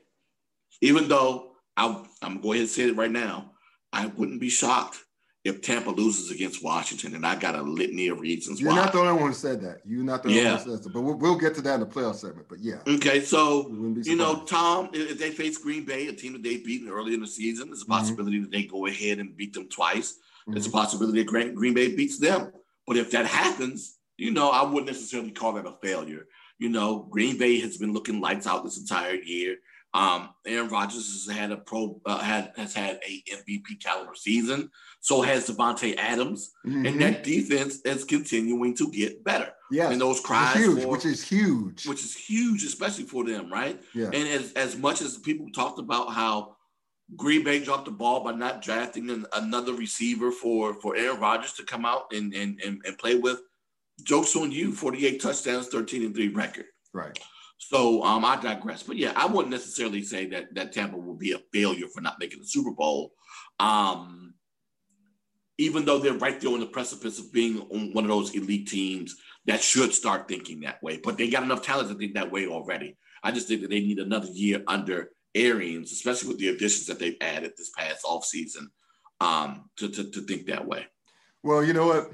Even though I, I'm going to go ahead and say it right now, I wouldn't be shocked if Tampa loses against Washington, and I got a litany of reasons You're why. not the only one who said that. You're not the only yeah. one who said that. But we'll, we'll, get to that in the playoff segment. But yeah. Okay, so you know, Tom, if they face Green Bay, a team that they've beaten early in the season, there's a mm-hmm. possibility mm-hmm. that they go ahead and beat them twice. Mm-hmm. There's a possibility that Green Bay beats them. But if that happens, you know, I wouldn't necessarily call that a failure. You know, Green Bay has been looking lights out this entire year. Um, Aaron Rodgers has had a pro uh, had has had a MVP caliber season. So has Davante Adams, mm-hmm. and that defense is continuing to get better. Yeah, and those cries, huge, for, which is huge, which is huge, especially for them, right? Yeah. And as as much as people talked about how Green Bay dropped the ball by not drafting an, another receiver for for Aaron Rodgers to come out and and and, and play with, jokes on you, forty eight touchdowns, thirteen and three record. Right. So um, I digress. But yeah, I wouldn't necessarily say that that Tampa will be a failure for not making the Super Bowl. Um, even though they're right there on the precipice of being one of those elite teams that should start thinking that way. But they got enough talent to think that way already. I just think that they need another year under Arians, especially with the additions that they've added this past offseason, um, to, to, to think that way. Well, you know what?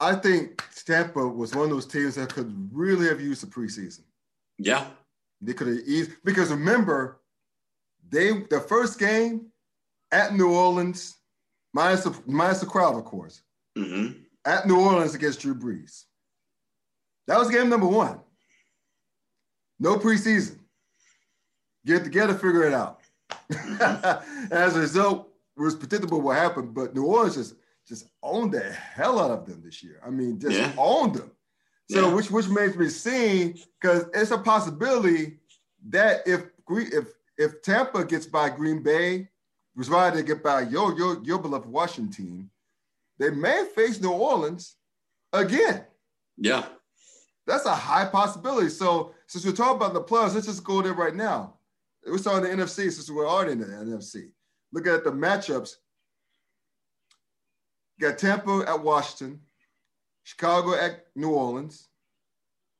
I think Tampa was one of those teams that could really have used the preseason. Yeah. They could have eased because remember, they the first game at New Orleans, minus the minus the crowd, of course, mm-hmm. at New Orleans against Drew Brees. That was game number one. No preseason. Get together, figure it out. As a result, it was predictable what happened, but New Orleans just just owned the hell out of them this year. I mean, just yeah. owned them. So yeah. which which makes me see because it's a possibility that if if if Tampa gets by Green Bay, was right to get by your your your beloved Washington team, they may face New Orleans again. Yeah. That's a high possibility. So since we're talking about the plus, let's just go there right now. We're starting the NFC since we're already in the NFC. Look at the matchups. You got Tampa at Washington, Chicago at New Orleans,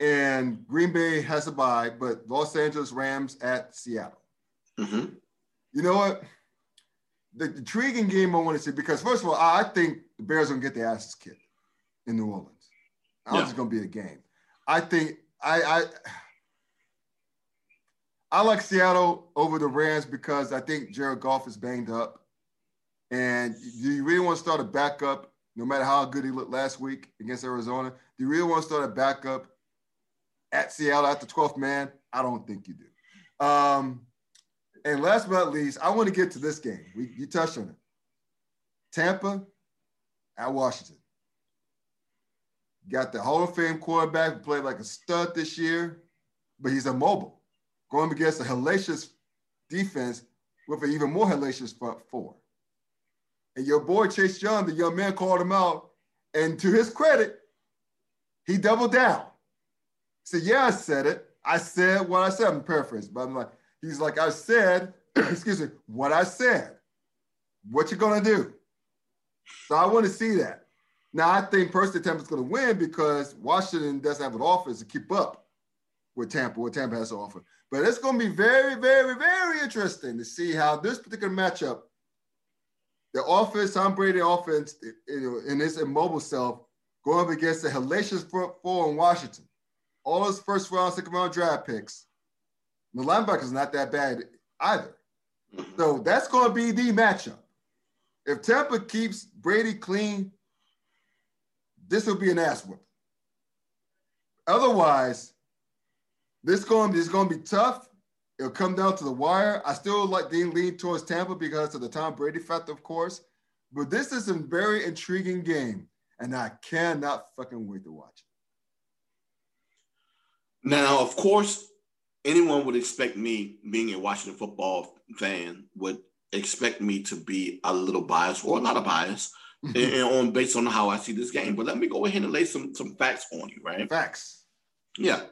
and Green Bay has a bye, but Los Angeles Rams at Seattle. Mm-hmm. You know what? The, intriguing game I want to see because first of all, I think the Bears are gonna get their asses kicked in New Orleans. I yeah. think it's gonna be a game. I think I I I like Seattle over the Rams because I think Jared Goff is banged up. And do you really want to start a backup no matter how good he looked last week against Arizona. Do you really want to start a backup at Seattle at the 12th man? I don't think you do. Um, and last but not least, I want to get to this game. We, you touched on it. Tampa at Washington. Got the Hall of Fame quarterback who played like a stud this year, but he's immobile, going against a hellacious defense with an even more hellacious front four. And your boy Chase Young, the young man, called him out. And to his credit, he doubled down. He said, Yeah, I said it. I said what I said. I'm paraphrasing, but I'm like, he's like, I said, excuse me, what I said. What you gonna do? So I want to see that. Now I think personally Tampa's gonna win because Washington doesn't have an offense to keep up with Tampa, what Tampa has to offer. But it's gonna be very, very, very interesting to see how this particular matchup the offense, Tom Brady offense, in his immobile self, going up against the hellacious front four in Washington. All his first round, second round draft picks. The linebacker's not that bad either. Mm-hmm. So that's going to be the matchup. If Tampa keeps Brady clean, this will be an ass whoop. Otherwise, this going this is going to be tough. It'll come down to the wire. I still like being lean towards Tampa because of the Tom Brady factor, of course. But this is a very intriguing game, and I cannot fucking wait to watch it. Now, of course, anyone would expect me, being a Washington football fan, would expect me to be a little biased or not a bias and, on based on how I see this game. But let me go ahead and lay some some facts on you, right? Facts. Yeah.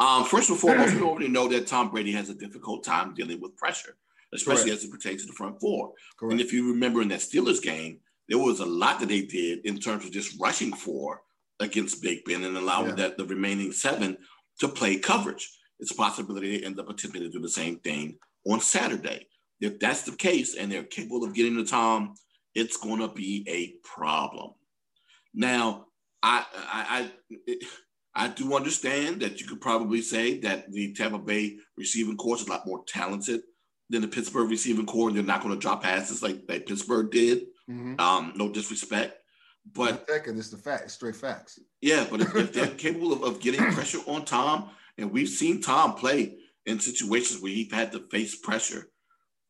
Um, first and foremost, we already know that Tom Brady has a difficult time dealing with pressure, especially Correct. as it pertains to the front four. Correct. And if you remember in that Steelers game, there was a lot that they did in terms of just rushing for against Big Ben and allowing yeah. that the remaining seven to play coverage. It's a possibility they end up attempting to do the same thing on Saturday. If that's the case and they're capable of getting to Tom it's going to be a problem. Now, I, I, I, I do understand that you could probably say that the Tampa Bay receiving corps is a lot more talented than the Pittsburgh receiving corps, and they're not going to drop passes like, like Pittsburgh did. Mm-hmm. Um, no disrespect, but second, it's the fact, straight facts. Yeah, but if, if they're capable of, of getting pressure on Tom, and we've seen Tom play in situations where he's had to face pressure,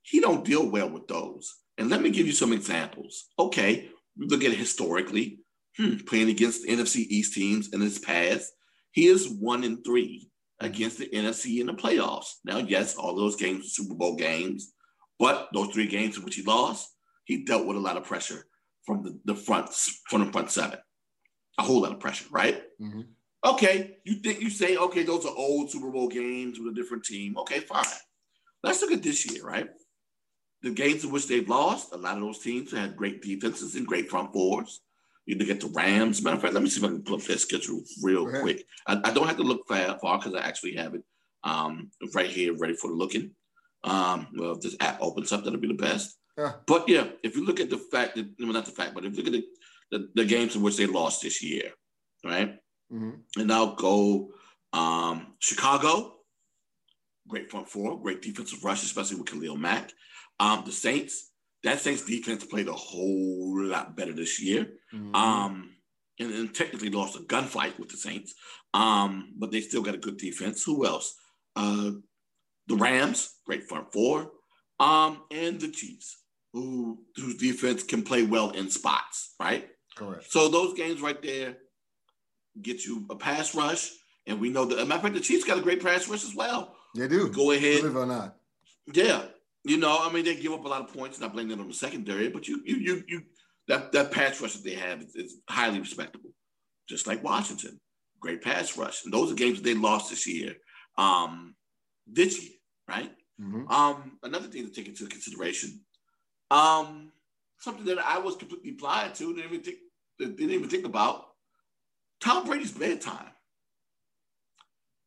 he don't deal well with those. And let me give you some examples. Okay, look at it historically. Hmm, playing against NFC East teams in his past, he is one in three against the NFC in the playoffs. Now, yes, all those games are Super Bowl games, but those three games in which he lost, he dealt with a lot of pressure from the, the front from the front seven. A whole lot of pressure, right? Mm-hmm. Okay, you think you say, okay, those are old Super Bowl games with a different team. Okay, fine. Let's look at this year, right? The games in which they've lost, a lot of those teams had great defenses and great front fours. You look at the Rams. Matter of fact, let me see if I can pull up their schedule real quick. I, I, don't have to look far because I actually have it um, right here, ready for the looking. Um, well, if this app opens up, that'll be the best. Yeah. But yeah, if you look at the fact that, well, not the fact, but if you look at the, the, the games in which they lost this year, right? Mm-hmm. And I'll go um, Chicago, great front four, great defensive rush, especially with Khalil Mack. Um, the Saints, that Saints defense played a whole lot better this year. Mm-hmm. Um, and, and, technically lost a gunfight with the Saints, um, but they still got a good defense. Who else? Uh, the Rams, great front four, um, and the Chiefs, who whose defense can play well in spots, right? Correct. So those games right there get you a pass rush, and we know that. Matter of fact, the Chiefs got a great pass rush as well. They do. Go ahead. Believe it or not. Yeah, you know, I mean, they give up a lot of points. Not blaming them on the secondary, but you, you, you, you, that that pass rush that they have is, is highly respectable. Just like Washington, great pass rush. And those are games that they lost this year. Um, this year, right? Mm-hmm. Um, another thing to take into consideration, um, something that I was completely blind to, didn't even think, didn't even think about. Tom Brady's bedtime.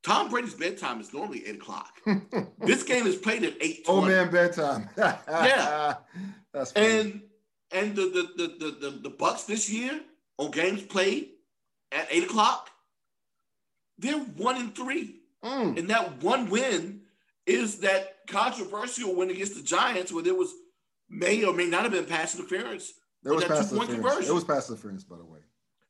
Tom Brady's bedtime is normally eight o'clock. this game is played at eight. Oh man, bedtime. yeah, that's funny. and and the the, the the the Bucks this year on games played at eight o'clock, they're one in three, mm. and that one win is that controversial win against the Giants where there was may or may not have been pass interference. There was pass interference. It was pass interference, by the way.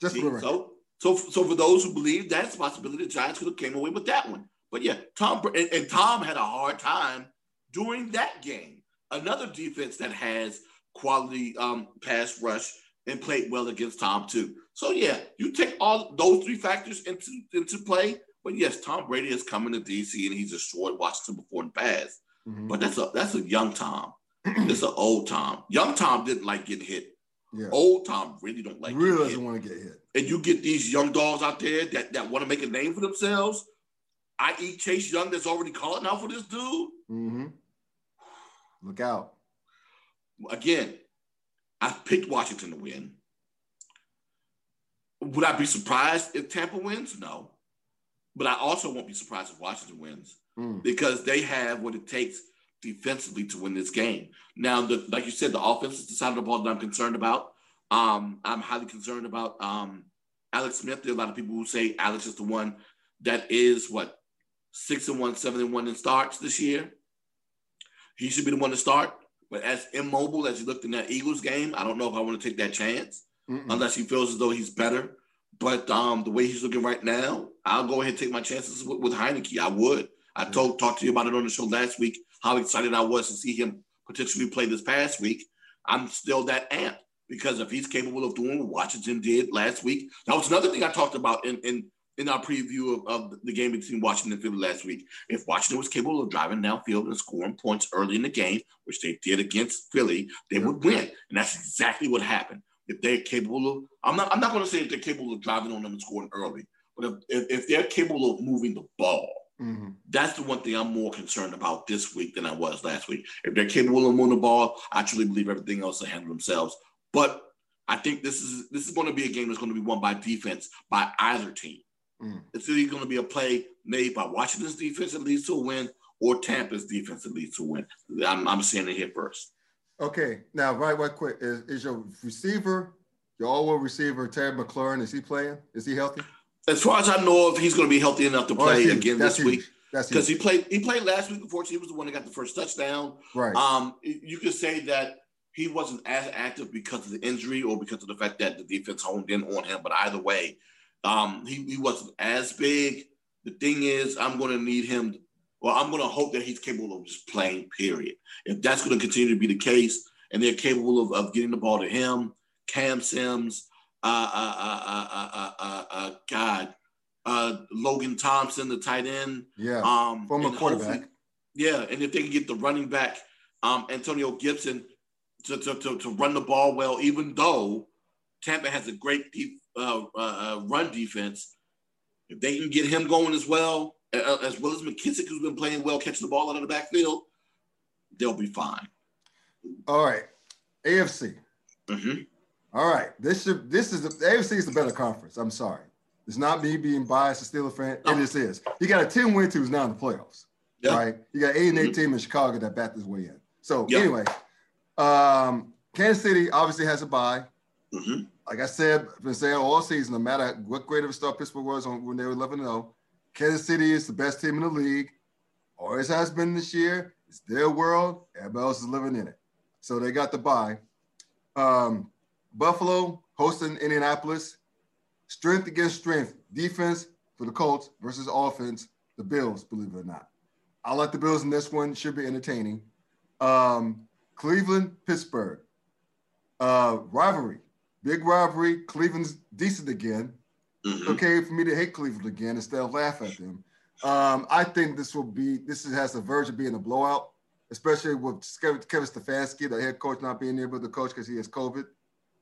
Just See, so, so, so for those who believe that's a possibility, the Giants could have came away with that one. But yeah, Tom and, and Tom had a hard time during that game. Another defense that has quality um, pass rush and played well against Tom too. So yeah, you take all those three factors into into play. But yes, Tom Brady is coming to DC and he's destroyed Washington before in the past. Mm-hmm. But that's a that's a young Tom. it's an old Tom. Young Tom didn't like getting hit. Yeah. Old Tom really don't like it. really doesn't want to get hit. And you get these young dogs out there that, that want to make a name for themselves. I eat Chase Young that's already calling out for this dude. Mm-hmm. Look out. Again, I picked Washington to win. Would I be surprised if Tampa wins? No. But I also won't be surprised if Washington wins mm. because they have what it takes defensively to win this game. Now, the, like you said, the offense is the side of the ball that I'm concerned about. Um, I'm highly concerned about um, Alex Smith. There are a lot of people who say Alex is the one that is what six and one, seven and one in starts this year. He should be the one to start. But as immobile as he looked in that Eagles game, I don't know if I want to take that chance Mm-mm. unless he feels as though he's better. But um, the way he's looking right now, I'll go ahead and take my chances with, with Heinicke. I would. I told talked to you about it on the show last week how excited I was to see him potentially play this past week. I'm still that amped because if he's capable of doing what Washington did last week, that was another thing I talked about in in, in our preview of, of the game between Washington and Philly last week. If Washington was capable of driving downfield and scoring points early in the game, which they did against Philly, they would win, and that's exactly what happened. If they're capable of, I'm not, I'm not going to say if they're capable of driving on them and scoring early, but if, if, if they're capable of moving the ball, Mm-hmm. That's the one thing I'm more concerned about this week than I was last week. If they're capable of moving the ball, I truly believe everything else will handle themselves. But I think this is this is going to be a game that's going to be won by defense by either team. Mm. It's either going to be a play made by Washington's defense that leads to a win, or Tampa's defense that leads to a win. I'm, I'm saying it here first. Okay, now right, right, quick is, is your receiver, your all-world receiver Terry McLaurin? Is he playing? Is he healthy? As far as I know, if he's going to be healthy enough to play oh, again this huge. week, because he played he played last week. Unfortunately, he was the one that got the first touchdown. Right. Um, you could say that he wasn't as active because of the injury or because of the fact that the defense honed in on him. But either way, um, he, he wasn't as big. The thing is, I'm going to need him. Well, I'm going to hope that he's capable of just playing. Period. If that's going to continue to be the case, and they're capable of, of getting the ball to him, Cam Sims, uh, uh, uh, uh, uh uh uh uh God, uh, Logan Thompson, the tight end. Yeah. Um, from a quarterback. Yeah, and if they can get the running back, um, Antonio Gibson, to, to, to, to, run the ball well, even though Tampa has a great deep, uh, uh, run defense. If they can get him going as well, uh, as well as McKissic, who's been playing well, catching the ball out of the backfield, they'll be fine. All right, AFC. Mm-hmm. All right, this should this is the, AFC is the better conference. I'm sorry, it's not me being biased, a Steeler fan. No. this is. You got a 10 win team who's now in the playoffs. Yep. Right, you got eight and 8 mm-hmm. team in Chicago that backed his way in. So yep. anyway, um, Kansas City obviously has a bye. Mm-hmm. Like I said, I've been saying all season, no matter what grade of a start Pittsburgh was on when they were 11 0, Kansas City is the best team in the league. Always has been this year. It's their world. Everybody else is living in it. So they got the bye. Um, Buffalo hosting Indianapolis. Strength against strength. Defense for the Colts versus offense, the Bills, believe it or not. I like the Bills in this one. Should be entertaining. Um, Cleveland, Pittsburgh. Uh, rivalry. Big rivalry. Cleveland's decent again. Mm-hmm. Okay for me to hate Cleveland again instead of laugh at them. Um, I think this will be this has the verge of being a blowout, especially with Kevin Stefanski, the head coach, not being able to coach because he has COVID,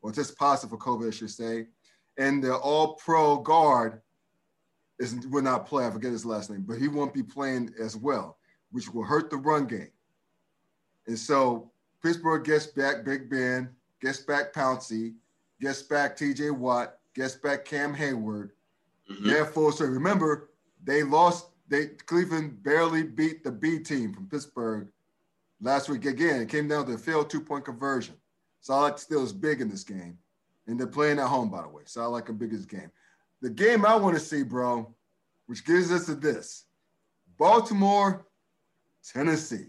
or just positive for COVID, I should say. And the all-pro guard is will not play. I forget his last name, but he won't be playing as well, which will hurt the run game. And so Pittsburgh gets back Big Ben, gets back Pouncey, gets back TJ Watt, gets back Cam Heyward. Mm-hmm. Therefore, so remember, they lost, they Cleveland barely beat the B team from Pittsburgh last week. Again, it came down to a failed two-point conversion. Like still is big in this game. And they're playing at home, by the way. So I like a biggest game. The game I want to see, bro, which gives us to this. Baltimore, Tennessee.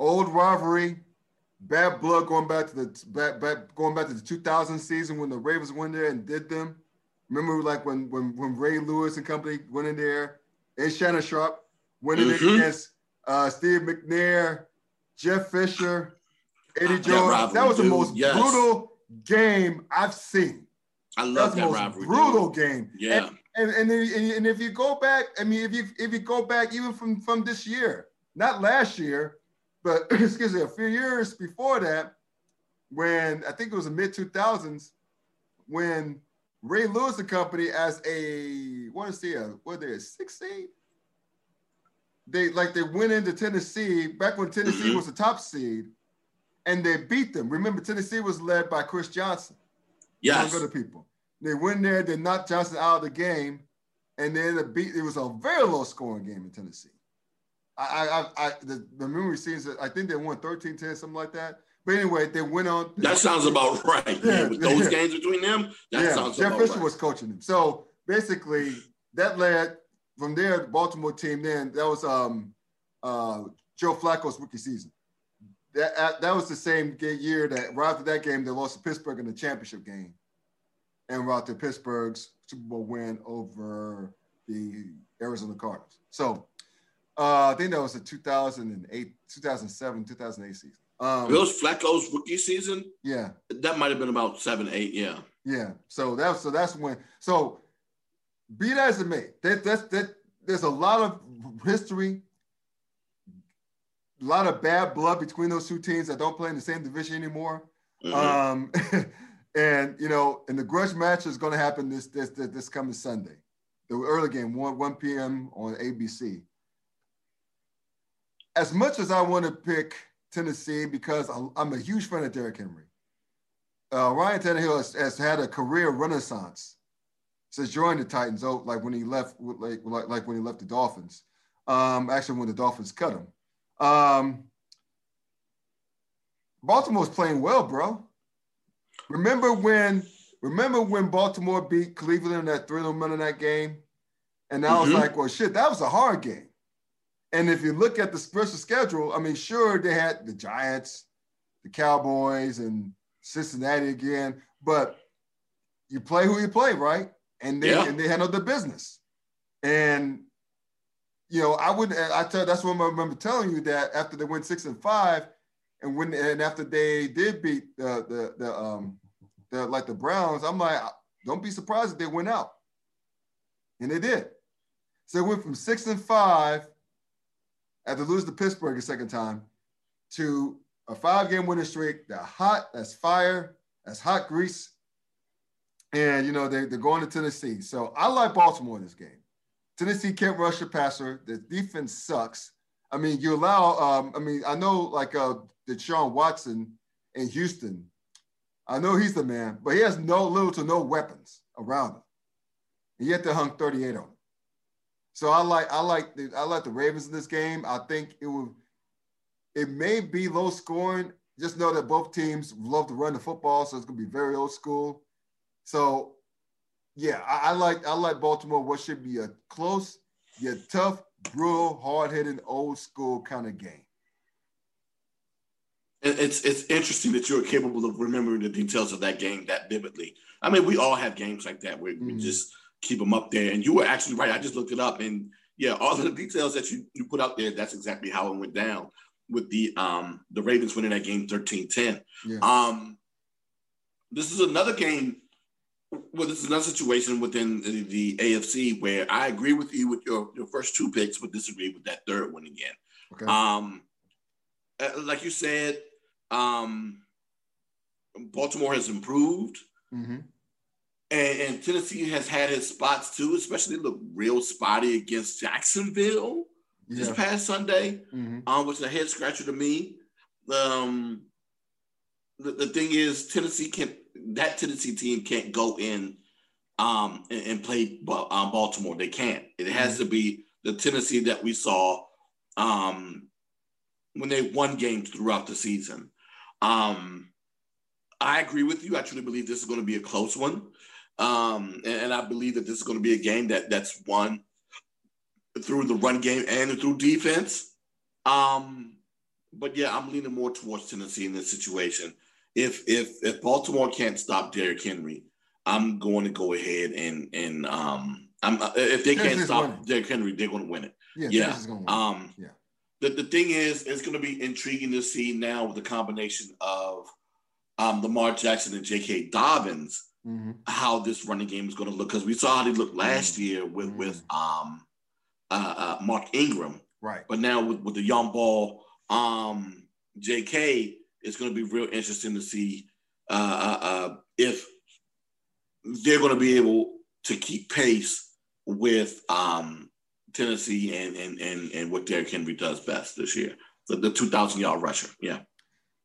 Old rivalry, bad blood going back to the back, back going back to the 2000 season when the Ravens went there and did them. Remember, like when when when Ray Lewis and company went in there, and Shannon Sharpe went in mm-hmm. against uh, Steve McNair, Jeff Fisher, Eddie Jones. That was the most yes. brutal game I've seen. I love that, that rivalry. Brutal dude. game. Yeah. And and, and and if you go back, I mean, if you if you go back even from from this year, not last year, but excuse me, a few years before that, when I think it was the mid 2000s, when Ray Lewis and Company as a what is he a what they a six seed? They like they went into Tennessee back when Tennessee mm-hmm. was the top seed, and they beat them. Remember, Tennessee was led by Chris Johnson. Yes. Other people. They went there, they knocked Johnson out of the game, and then the beat. It was a very low scoring game in Tennessee. I, I, I the, the memory seems that I think they won 13 10, something like that. But anyway, they went on. That sounds about right. Yeah, With those yeah. games between them, that yeah, sounds Jeff Fisher right. was coaching them. So basically, that led from there, the Baltimore team then, that was um, uh, Joe Flacco's rookie season. That, that was the same year that right after that game, they lost to Pittsburgh in the championship game. And right after Pittsburgh's Super Bowl win over the Arizona Cardinals. So uh, I think that was the 2008, 2007, 2008 season. Um, Those Flacco's rookie season. Yeah, that might have been about seven, eight. Yeah. Yeah. So that's so that's when. So be that as it may, that that's that. There's a lot of history, a lot of bad blood between those two teams that don't play in the same division anymore. Mm-hmm. Um, and you know, and the grudge match is going to happen this this this coming Sunday, the early game, one one p.m. on ABC as much as I want to pick Tennessee because I'm a huge fan of Derrick Henry, uh, Ryan Tannehill has, has, had a career renaissance since joining the Titans. Oh, like when he left, like like, like when he left the Dolphins. Um, actually, when the Dolphins cut him. Um, Baltimore's playing well, bro. Remember when remember when Baltimore beat Cleveland in that three Monday that game? And I was mm-hmm. like, well, shit, that was a hard game. And if you look at the special schedule, I mean, sure, they had the Giants, the Cowboys, and Cincinnati again, but you play who you play, right? And they yeah. and they handled the business. And you know, I would I tell that's what I remember telling you that after they went six and five, and when and after they did beat the the the um the like the Browns, I'm like, don't be surprised if they went out. And they did. So it went from six and five after losing to Pittsburgh a second time to a five-game winning streak. They're hot, that's fire, that's hot grease. And you know, they, they're going to Tennessee. So I like Baltimore in this game. Tennessee can't rush the passer. The defense sucks. I mean, you allow. Um, I mean, I know like uh, Deshaun Watson in Houston. I know he's the man, but he has no little to no weapons around him. And yet they hung 38 on him. So I like I like the I like the Ravens in this game. I think it will. It may be low scoring. Just know that both teams love to run the football, so it's gonna be very old school. So yeah, I, I like I like Baltimore. What should be a close yet tough, brutal, hard hitting, old school kind of game. It's it's interesting that you're capable of remembering the details of that game that vividly. I mean, we all have games like that where mm-hmm. we just keep them up there. And you were actually right. I just looked it up, and yeah, all of the details that you, you put out there, that's exactly how it went down with the um the Ravens winning that game 13-10. Yeah. Um, this is another game well, this is another situation within the, AFC where I agree with you with your, your first two picks, but disagree with that third one again. Okay. Um, uh, like you said, um, Baltimore has improved, mm-hmm. and, and, Tennessee has had its spots too, especially look real spotty against Jacksonville yeah. this past Sunday, mm-hmm. um, which is a head scratcher to me. Um, the, the thing is, Tennessee can that Tennessee team can't go in um, and, and play um, Baltimore. They can't. It has to be the Tennessee that we saw um, when they won games throughout the season. Um, I agree with you. I truly believe this is going to be a close one, um, and, and, I believe that this is going to be a game that that's won through the run game and through defense. Um, but yeah, I'm leaning more towards Tennessee in this situation if if if Baltimore can't stop Derrick Henry, I'm going to go ahead and and um I'm uh, if they can't stop winning. Derrick Henry, they're going to win it. Yeah, yeah. Um, yeah. The, the thing is, it's going to be intriguing to see now with the combination of um, Lamar Jackson and J.K. Dobbins mm-hmm. how this running game is going to look because we saw how they looked last mm-hmm. year with mm-hmm. with um, uh, uh, Mark Ingram, right? But now with, with the young ball um, J.K it's going to be real interesting to see uh, uh, uh, if they're going to be able to keep pace with um, Tennessee and, and and and what Derrick Henry does best this year, the, the 2,000 yard rusher. Yeah.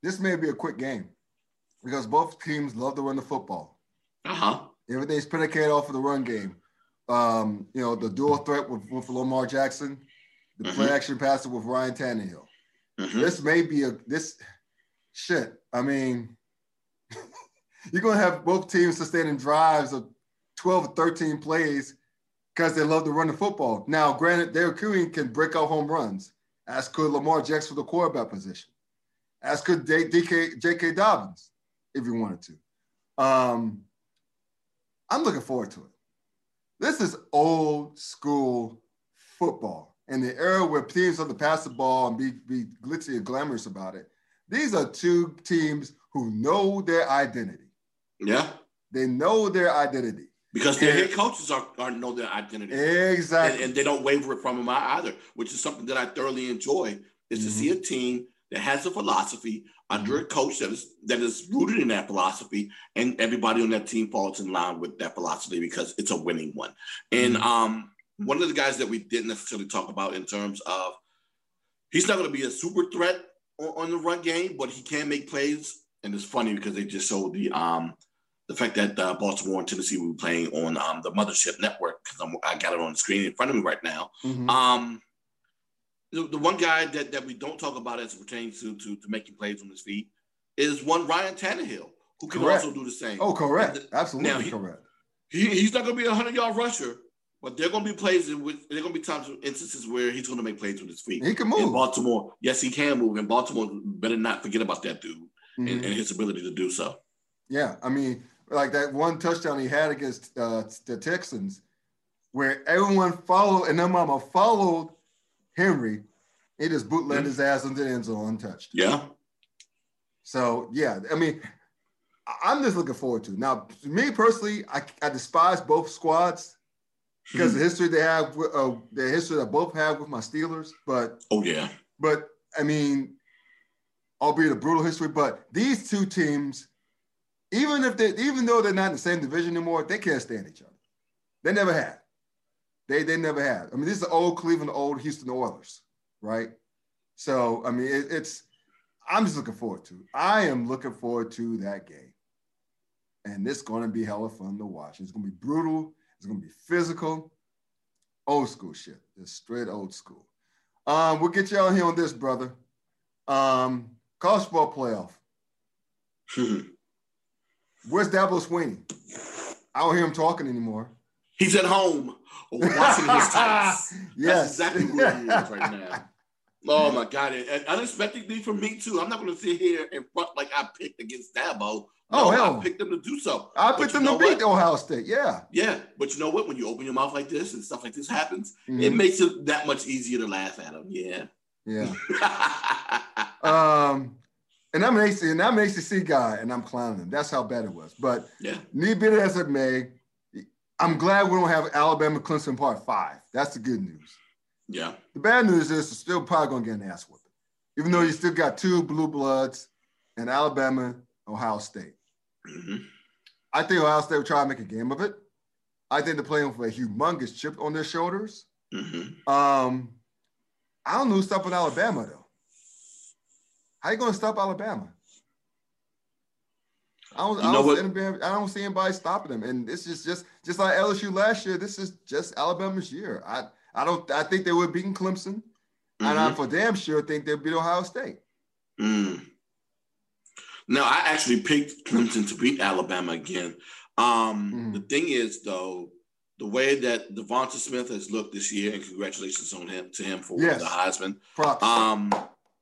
This may be a quick game because both teams love to run the football. Uh huh. Everything's predicated off of the run game. Um, you know, the dual threat with, with Lamar Jackson, the mm-hmm. play action passer with Ryan Tannehill. Mm-hmm. This may be a this shit. I mean, you're gonna have both teams sustaining drives of 12 or 13 plays because they love to run the football. Now, granted, Derrick Henry can break out home runs, as could Lamar Jackson for the quarterback position, as could DK, J.K. Dobbins if you wanted to. Um, I'm looking forward to it. This is old school football. In the era where teams love to pass the ball and be, be glitzy and glamorous about it, these are two teams who know their identity. Yeah. They know their identity. Because their head coaches are, are know their identity. Exactly. And, and, they don't waver from them either, which is something that I thoroughly enjoy, is mm-hmm. to see a team that has a philosophy under a coach that is that is rooted in that philosophy, and everybody on that team falls in line with that philosophy because it's a winning one. And mm-hmm. um, one of the guys that we didn't necessarily talk about in terms of he's not going to be a super threat on, the run game, but he can make plays. And it's funny because they just showed the um the fact that uh, Baltimore and Tennessee will be playing on um, the Mothership Network because I got it on the screen in front of me right now. Mm-hmm. Um, the, the, one guy that, that we don't talk about as it pertains to, to, to making plays on his feet is one Ryan Tannehill, who can correct. also do the same. Oh, correct. Absolutely now, he, correct. He, he's not going to be a 100 yard rusher, but there are going to be plays in which there are going to be times, instances where he's going to make plays with his feet. He can move. In Baltimore, yes, he can move. And Baltimore better not forget about that dude mm-hmm. and, and his ability to do so. Yeah. I mean, like that one touchdown he had against uh, the Texans, where everyone followed and their mama followed Henry. He just bootlegged mm-hmm. his ass into the end zone untouched. Yeah. So yeah, I mean, I'm just looking forward to. Now, me personally, I, I despise both squads because mm-hmm. the history they have, uh, the history that both have with my Steelers. But oh yeah, but I mean, albeit a brutal history, but these two teams even if they, even though they're not in the same division anymore, they can't stand each other. They never had. They they never had. I mean, this is the old Cleveland, old Houston Oilers, right? So I mean, it, it's. I'm just looking forward to. I am looking forward to that game, and it's going to be hella fun to watch. It's going to be brutal. It's to be physical. Old school shit. It's straight old school. Um, we'll get you out here on this, brother. Um, college football playoff. Where's Dabo Swinney? I don't hear him talking anymore. He's at home watching his tights. yes. That's exactly where he is right now. Oh my God. And unexpectedly for me too. I'm not gonna sit here and front like I picked against Dabo. No, oh hell. I picked them to do so. I picked them to beat Ohio State. Yeah. Yeah. But you know what? When you open your mouth like this and stuff like this happens, mm-hmm. it makes it that much easier to laugh at them. Yeah. Yeah. um and I'm an AC, and I'm an ACC guy, and I'm clowning him. That's how bad it was. But yeah, need be it as it may, I'm glad we don't have Alabama Clemson part five. That's the good news. Yeah. The bad news is it's still probably gonna get an ass whooping, even though you still got two blue bloods in Alabama, Ohio State. Mm-hmm. I think Ohio State will try to make a game of it. I think they're playing with a humongous chip on their shoulders. Mm-hmm. Um, I don't know who's stopping Alabama though. How you going to stop Alabama? I don't, I don't, see anybody, I don't see anybody stopping them. And this is just just like LSU last year. This is just Alabama's year. I I don't I think they would beat Clemson. Mm-hmm. And I mm-hmm. for damn sure think they'll beat Ohio State. Mm. Now I actually picked Clemson to beat Alabama again. Um, mm. The thing is, though, the way that DeVonta Smith has looked this year, and congratulations on him to him for yes. the Heisman. Props. Um,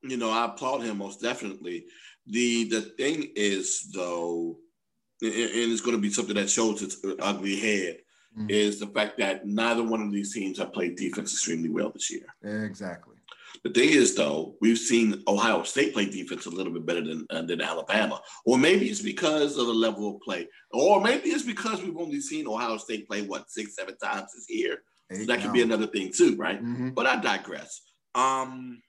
you know, I applaud him most definitely. The the thing is though, and it's going to be something that shows its ugly head, mm-hmm. is the fact that neither one of these teams have played defense extremely well this year. Exactly. The thing is, though, we've seen Ohio State play defense a little bit better than uh, than Alabama, or maybe it's because of the level of play, or maybe it's because we've only seen Ohio State play what six, seven times this year. So that could be another thing too, right? Mm-hmm. But I digress. Um,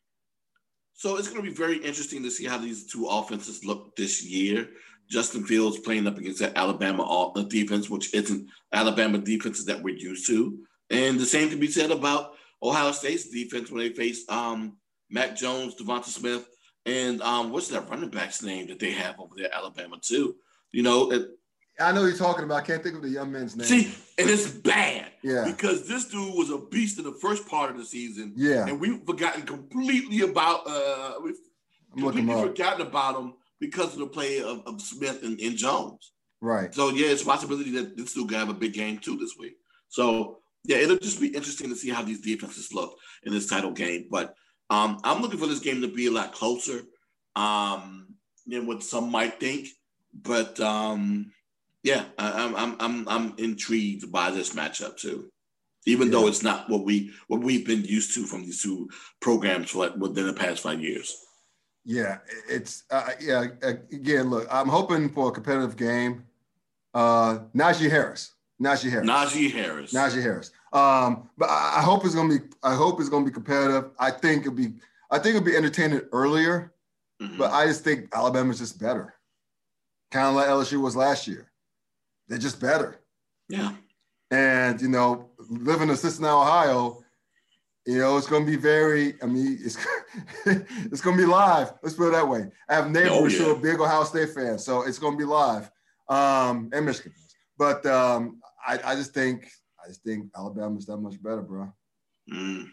so it's going to be very interesting to see how these two offenses look this year. Justin Fields playing up against that Alabama defense, which isn't Alabama defenses that we're used to. And the same can be said about Ohio State's defense when they face um, Mac Jones, DeVonta Smith, and um, what's that running back's name that they have over there, Alabama too. You know, it, I know you're talking about. I can't think of the young man's name. See, and it's bad. Yeah. Because this dude was a beast in the first part of the season. Yeah. And we've forgotten completely about uh we've I'm completely forgotten about him because of the play of, of Smith and, and, Jones. Right. So yeah, it's a possibility that this dude could have a big game too this week. So yeah, it'll just be interesting to see how these defenses look in this title game. But um, I'm looking for this game to be a lot closer um, than what some might think. But um, yeah, I, am I'm I'm I'm intrigued by this matchup too, even yeah. though it's not what we what we've been used to from these two programs for like within the past five years. Yeah, it's uh, yeah. Again, look, I'm hoping for a competitive game. Uh, Najee Harris, Najee Harris, Najee Harris, Najee Harris. Um, but I, I hope it's gonna be. I hope it's gonna be competitive. I think it'll be. I think it'll be entertaining earlier, mm-hmm. but I just think Alabama's just better, kind of like LSU was last year. They're just better. Yeah. And you know, living in Cincinnati, Ohio, you know, it's going to be very. I mean, it's it's going to be live. Let's put it that way. I have neighbors oh, yeah. who are big Ohio State fans, so it's going to be live. Um, and Michigan, but um, I, I just think I just think Alabama's that much better, bro. Mm.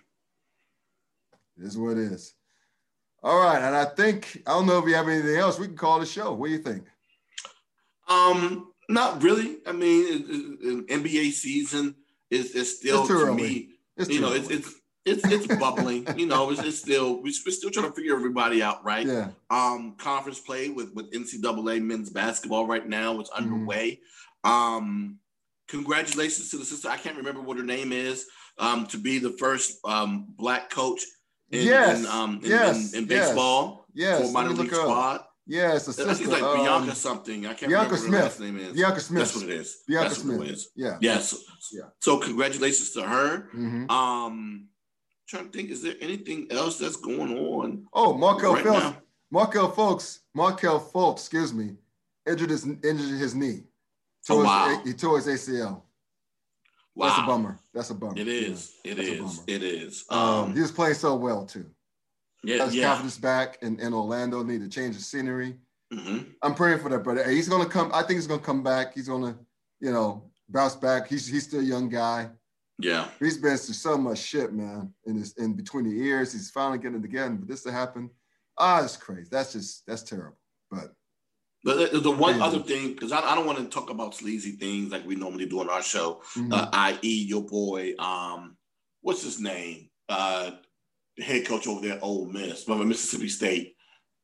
It is what it is. All right, and I think I don't know if you have anything else. We can call the show. What do you think? Um, not really. I mean, NBA season is is still to me. It's you know, it's, it's it's it's bubbling. you know, it's, it's still we're still trying to figure everybody out, right? Yeah. Um, conference play with with NCAA men's basketball right now is mm-hmm. underway. Mm. Um, congratulations to the sister. I can't remember what her name is. Um, to be the first um black coach in, yes. in um in, yes. in, in baseball yes. for minor league squad. Yeah, it's a sister. I think it's like um, Bianca something. I can't Bianca remember Smith. her last name is. Bianca Smith. That's what it is. Bianca That's Smith. What it is. Yeah. Yes. Yeah. So congratulations to her. Mm-hmm. Um, trying to think, is there anything else that's going on? Oh, Markelle right Fultz. Markelle Fultz. Markelle Fultz. Excuse me. Injured his injured his knee. Tore oh, wow. His, he tore his ACL. Wow. That's a bummer. That's a bummer. It is. Yeah. It is. It is. Um, um, he was playing so well too. Yeah. His yeah. confidence back in, in Orlando. Need to change the scenery. Mm-hmm. I'm praying for that brother. He's gonna come. I think he's gonna come back. He's gonna, you know, bounce back. He's he's still a young guy. Yeah. He's been through so much shit, man. In his in between the years, he's finally getting it again. But this to happen, ah, it's crazy. That's just that's terrible. But but the, the one crazy. other thing, because I, I, don't want to talk about sleazy things like we normally do on our show, mm-hmm. uh, i.e., your boy, um, what's his name? Uh, the head coach over there, Ole Miss, Mississippi State.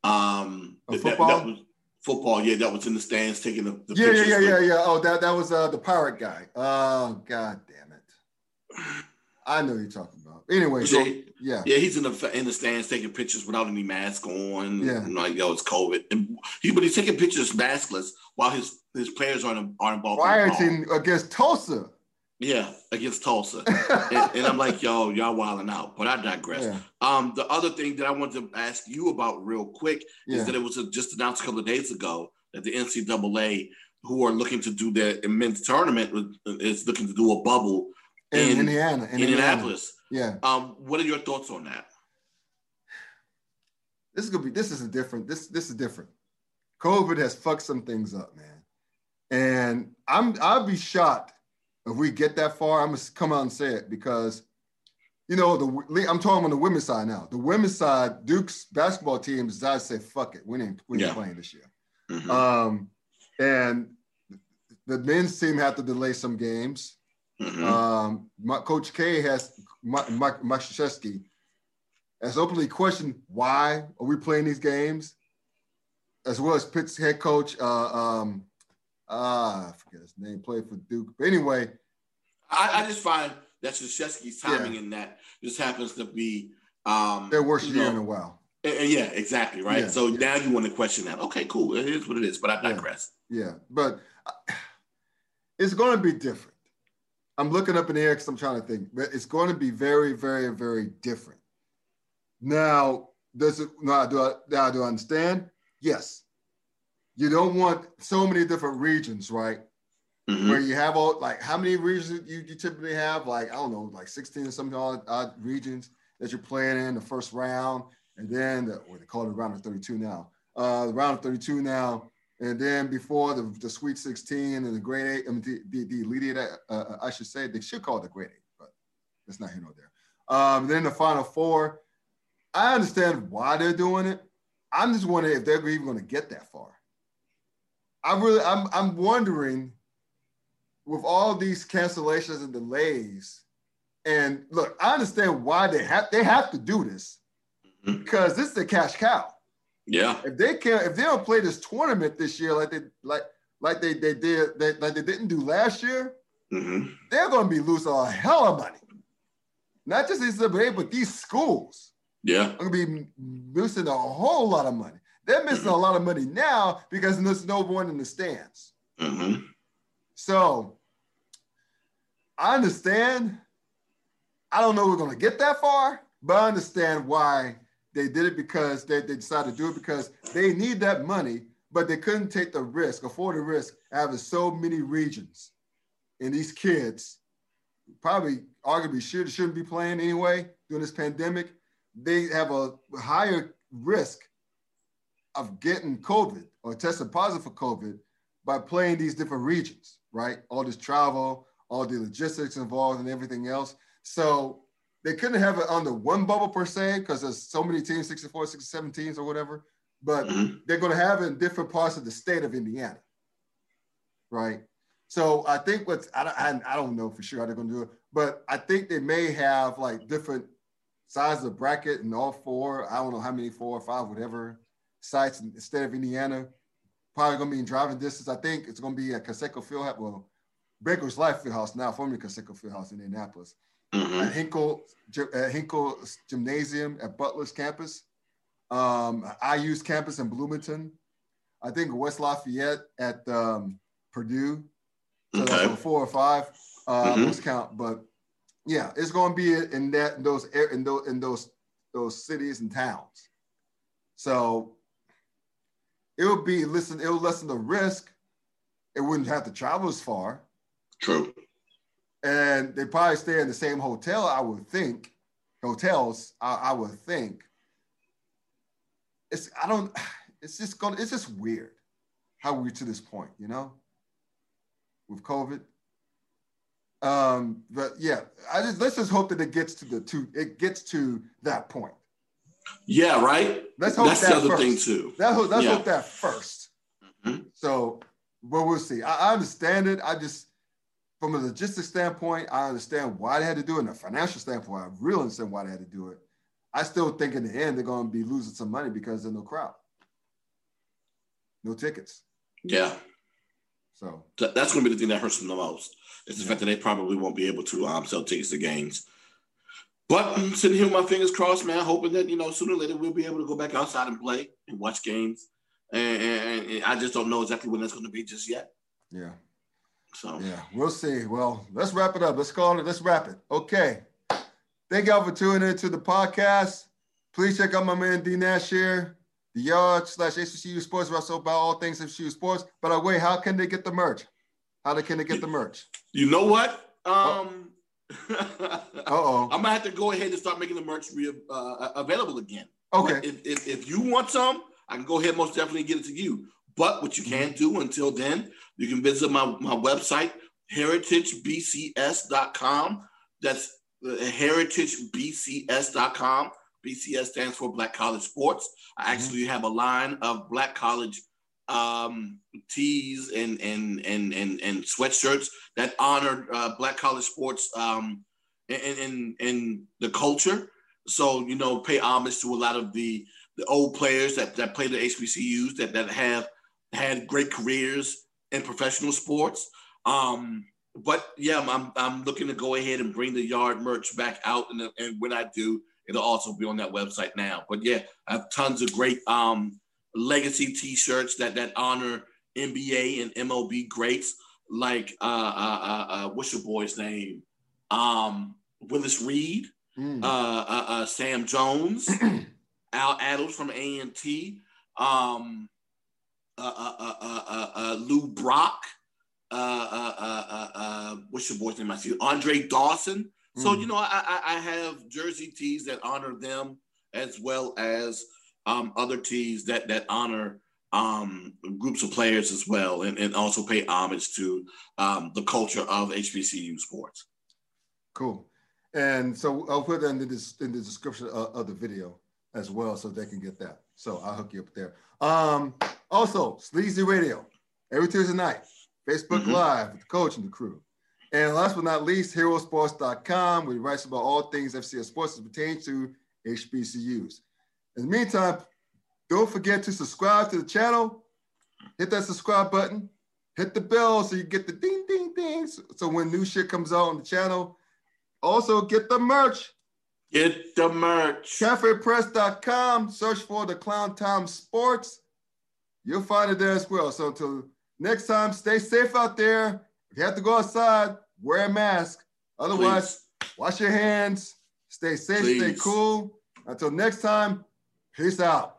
Um, that, football. That, that, was football. Yeah, that was in the stands taking the, the yeah, yeah, yeah, yeah, yeah. Oh, that that was uh, the pirate guy. Oh, god damn! I know you're talking about. Anyway, so, yeah, yeah, he's in the in the stands taking pictures without any mask on. Yeah, and like yo, it's COVID, and he but he's taking pictures maskless while his his players aren't aren't involved. Rioting against Tulsa. Yeah, against Tulsa. and, and, I'm like, yo, y'all wilding out. But I digress. Yeah. Um, the other thing that I wanted to ask you about real quick yeah. is that it was just announced a couple of days ago that the NCAA, who are looking to do their men's tournament, is looking to do a bubble in, in Indiana, in Indianapolis. Yeah. Um, what are your thoughts on that? This is gonna be. This is a different. This this is different. COVID has fucked some things up, man. And I'm I'll be shocked if we get that far, I'm gonna come out and say it because, you know, the I'm talking on the women's side now. The women's side, Duke's basketball team decided to say, "Fuck it, we ain't we ain't yeah. playing this year." Mm-hmm. Um, and the men's team had to delay some games. Mm-hmm. Um, my, Coach K has Mike Mike has openly questioned why are we playing these games, as well as Pitt's head coach uh, um, ah, I forget his name, played for Duke. But anyway, I, I just find that Krzyzewski's timing yeah. in that just happens to be um, their worst year know, in a while. yeah, exactly, right. Yeah, so yeah. now you want to question that. Okay, cool. It is what it is, but I digress. Yeah, but uh, it's going to be different. I'm looking up in the air because I'm trying to think, but it's going to be very, very, very different. Now, does it? Now, do I, now do I understand? Yes, you don't want so many different regions, right? Mm-hmm. Where you have all like how many regions you, you typically have? Like I don't know, like 16 or something odd, odd regions that you're playing in the first round, and then the, what they call it round of 32 now. Uh, the round of 32 now, and then before the, the Sweet 16 and the Grade Eight, I mean the, the, the uh, uh, I should say they should call it the Grade Eight, but that's not here nor there. Um, then the Final Four. I understand why they're doing it. I'm just wondering if they're even going to get that far. I really, I'm, I'm wondering with all these cancellations and delays. And look, I understand why they have they have to do this mm-hmm. because this is a cash cow. Yeah. If they can't, if they don't play this tournament this year like they like like they they did they, like they didn't do last year, mm-hmm. they're going to be losing a hell of money. Not just NCAA, but these schools. Yeah. Are going to be losing a whole lot of money. They're missing a lot of money now because there's no one in the stands. Mm-hmm. So I understand. I don't know we're going to get that far, but I understand why they did it because they, they decided to do it because they need that money, but they couldn't take the risk, afford the risk, having so many regions. And these kids probably arguably should, shouldn't be playing anyway during this pandemic. They have a higher risk of getting COVID or testing positive for COVID by playing these different regions, right? All this travel, all the logistics involved, and everything else. So they couldn't have it under one bubble per se because there's so many teams, 64, 67 teams or whatever. But mm-hmm. they're going to have it in different parts of the state of Indiana, right? So I think what's I, I, I don't know for sure how they're going to do it, but I think they may have like different sizes of bracket and all four. I don't know how many, four or five, whatever sites in the state of Indiana. Probably going to be in driving distance. I think it's going to be at Conseco Fieldhouse. Well, Bankers Life Fieldhouse now, formerly Conseco Fieldhouse in Indianapolis. Mm-hmm. At Hinkle, at Hinkle Gymnasium at Butler's campus. Um, IU's campus in Bloomington. I think West Lafayette at um, Purdue. So okay. that's four or five. Uh, mm-hmm. Let's count, but yeah, it's going to be in that in those in those in those those cities and towns. So it would be listen. It will lessen the risk. It wouldn't have to travel as far. True. And they probably stay in the same hotel. I would think hotels. I, I would think. It's I don't. It's just gonna. It's just weird how we're to this point. You know. With COVID. Um, but yeah, I just let's just hope that it gets to the two. It gets to that point. Yeah, right. Let's hope that's that the other first. thing too. That, let's yeah. hope that 1st mm-hmm. So, but we'll see. I, I, understand it. I just, from a logistics standpoint, I understand why they had to do it. And a financial standpoint, I really understand why they had to do it. I still think in the end they're going to be losing some money because there's no crowd, no tickets. Yeah. So that's going to be the thing that hurts them the most. Is the yeah. fact that they probably won't be able to um, sell tickets to games. But I'm sitting here with my fingers crossed, man, hoping that you know sooner or later we'll be able to go back outside and play and watch games. And, and, and I just don't know exactly when that's going to be just yet. Yeah. So yeah, we'll see. Well, let's wrap it up. Let's call it. Let's wrap it. Okay. Thank y'all for tuning into the podcast. Please check out my man D Nash here, the yard slash HBCU Sports Russell about all things HBCU sports. By the way, how can they get the merch? How can they get the merch? You know what? Oh. Um, oh. I'm gonna have to go ahead and start making the merch re- uh, available again. Okay. If, if, if, you want some, I can go ahead most definitely get it to you. But what you can do until then, you can visit my, my website, heritagebcs.com. That's uh, heritagebcs.com. BCS stands for Black College Sports. I mm-hmm. actually mm-hmm. have a line of Black College um, tees and and and and and sweatshirts that honor uh, Black college sports um, and, and and the culture. So you know, pay homage to a lot of the the old players that that play the HBCUs that that have had great careers in professional sports. Um, but yeah, I'm I'm looking to go ahead and bring the yard merch back out, and, and when I do, it'll also be on that website now. But yeah, I have tons of great um, legacy T-shirts that that honor NBA and MLB greats like uh, uh, uh, uh, what's your boy's name? Um, Willis Reed, mm. uh, Sam Jones, Al Attles from A and T, um, Uh, uh, uh, Lou Brock. what's your boy's name? I see Andre Dawson. So mm. you know, I, I have jersey tees that honor them as well as um, other tees that that honor um, groups of players as well, and, and also pay homage to um, the culture of HBCU sports. Cool. And so I'll put that in the, in the description of, of, the video as well, so they can get that. So I'll hook you up there. Um, also, Sleazy Radio every Tuesday night, Facebook mm-hmm. Live with the coach and the crew. And last but not least, heroesports.com, where he writes about all things FCS sports as pertains to HBCUs. In the meantime, don't forget to subscribe to the channel. Hit that subscribe button. Hit the bell so you get the ding, ding, ding. So, so when new shit comes out on the channel, also get the merch. Get the merch. CafePress.com. Search for the Clown Time Sports. You'll find it there as well. So until next time, stay safe out there. If you have to go outside, wear a mask. Otherwise, Please. wash your hands. Stay safe, Please. stay cool. Until next time, Peace out.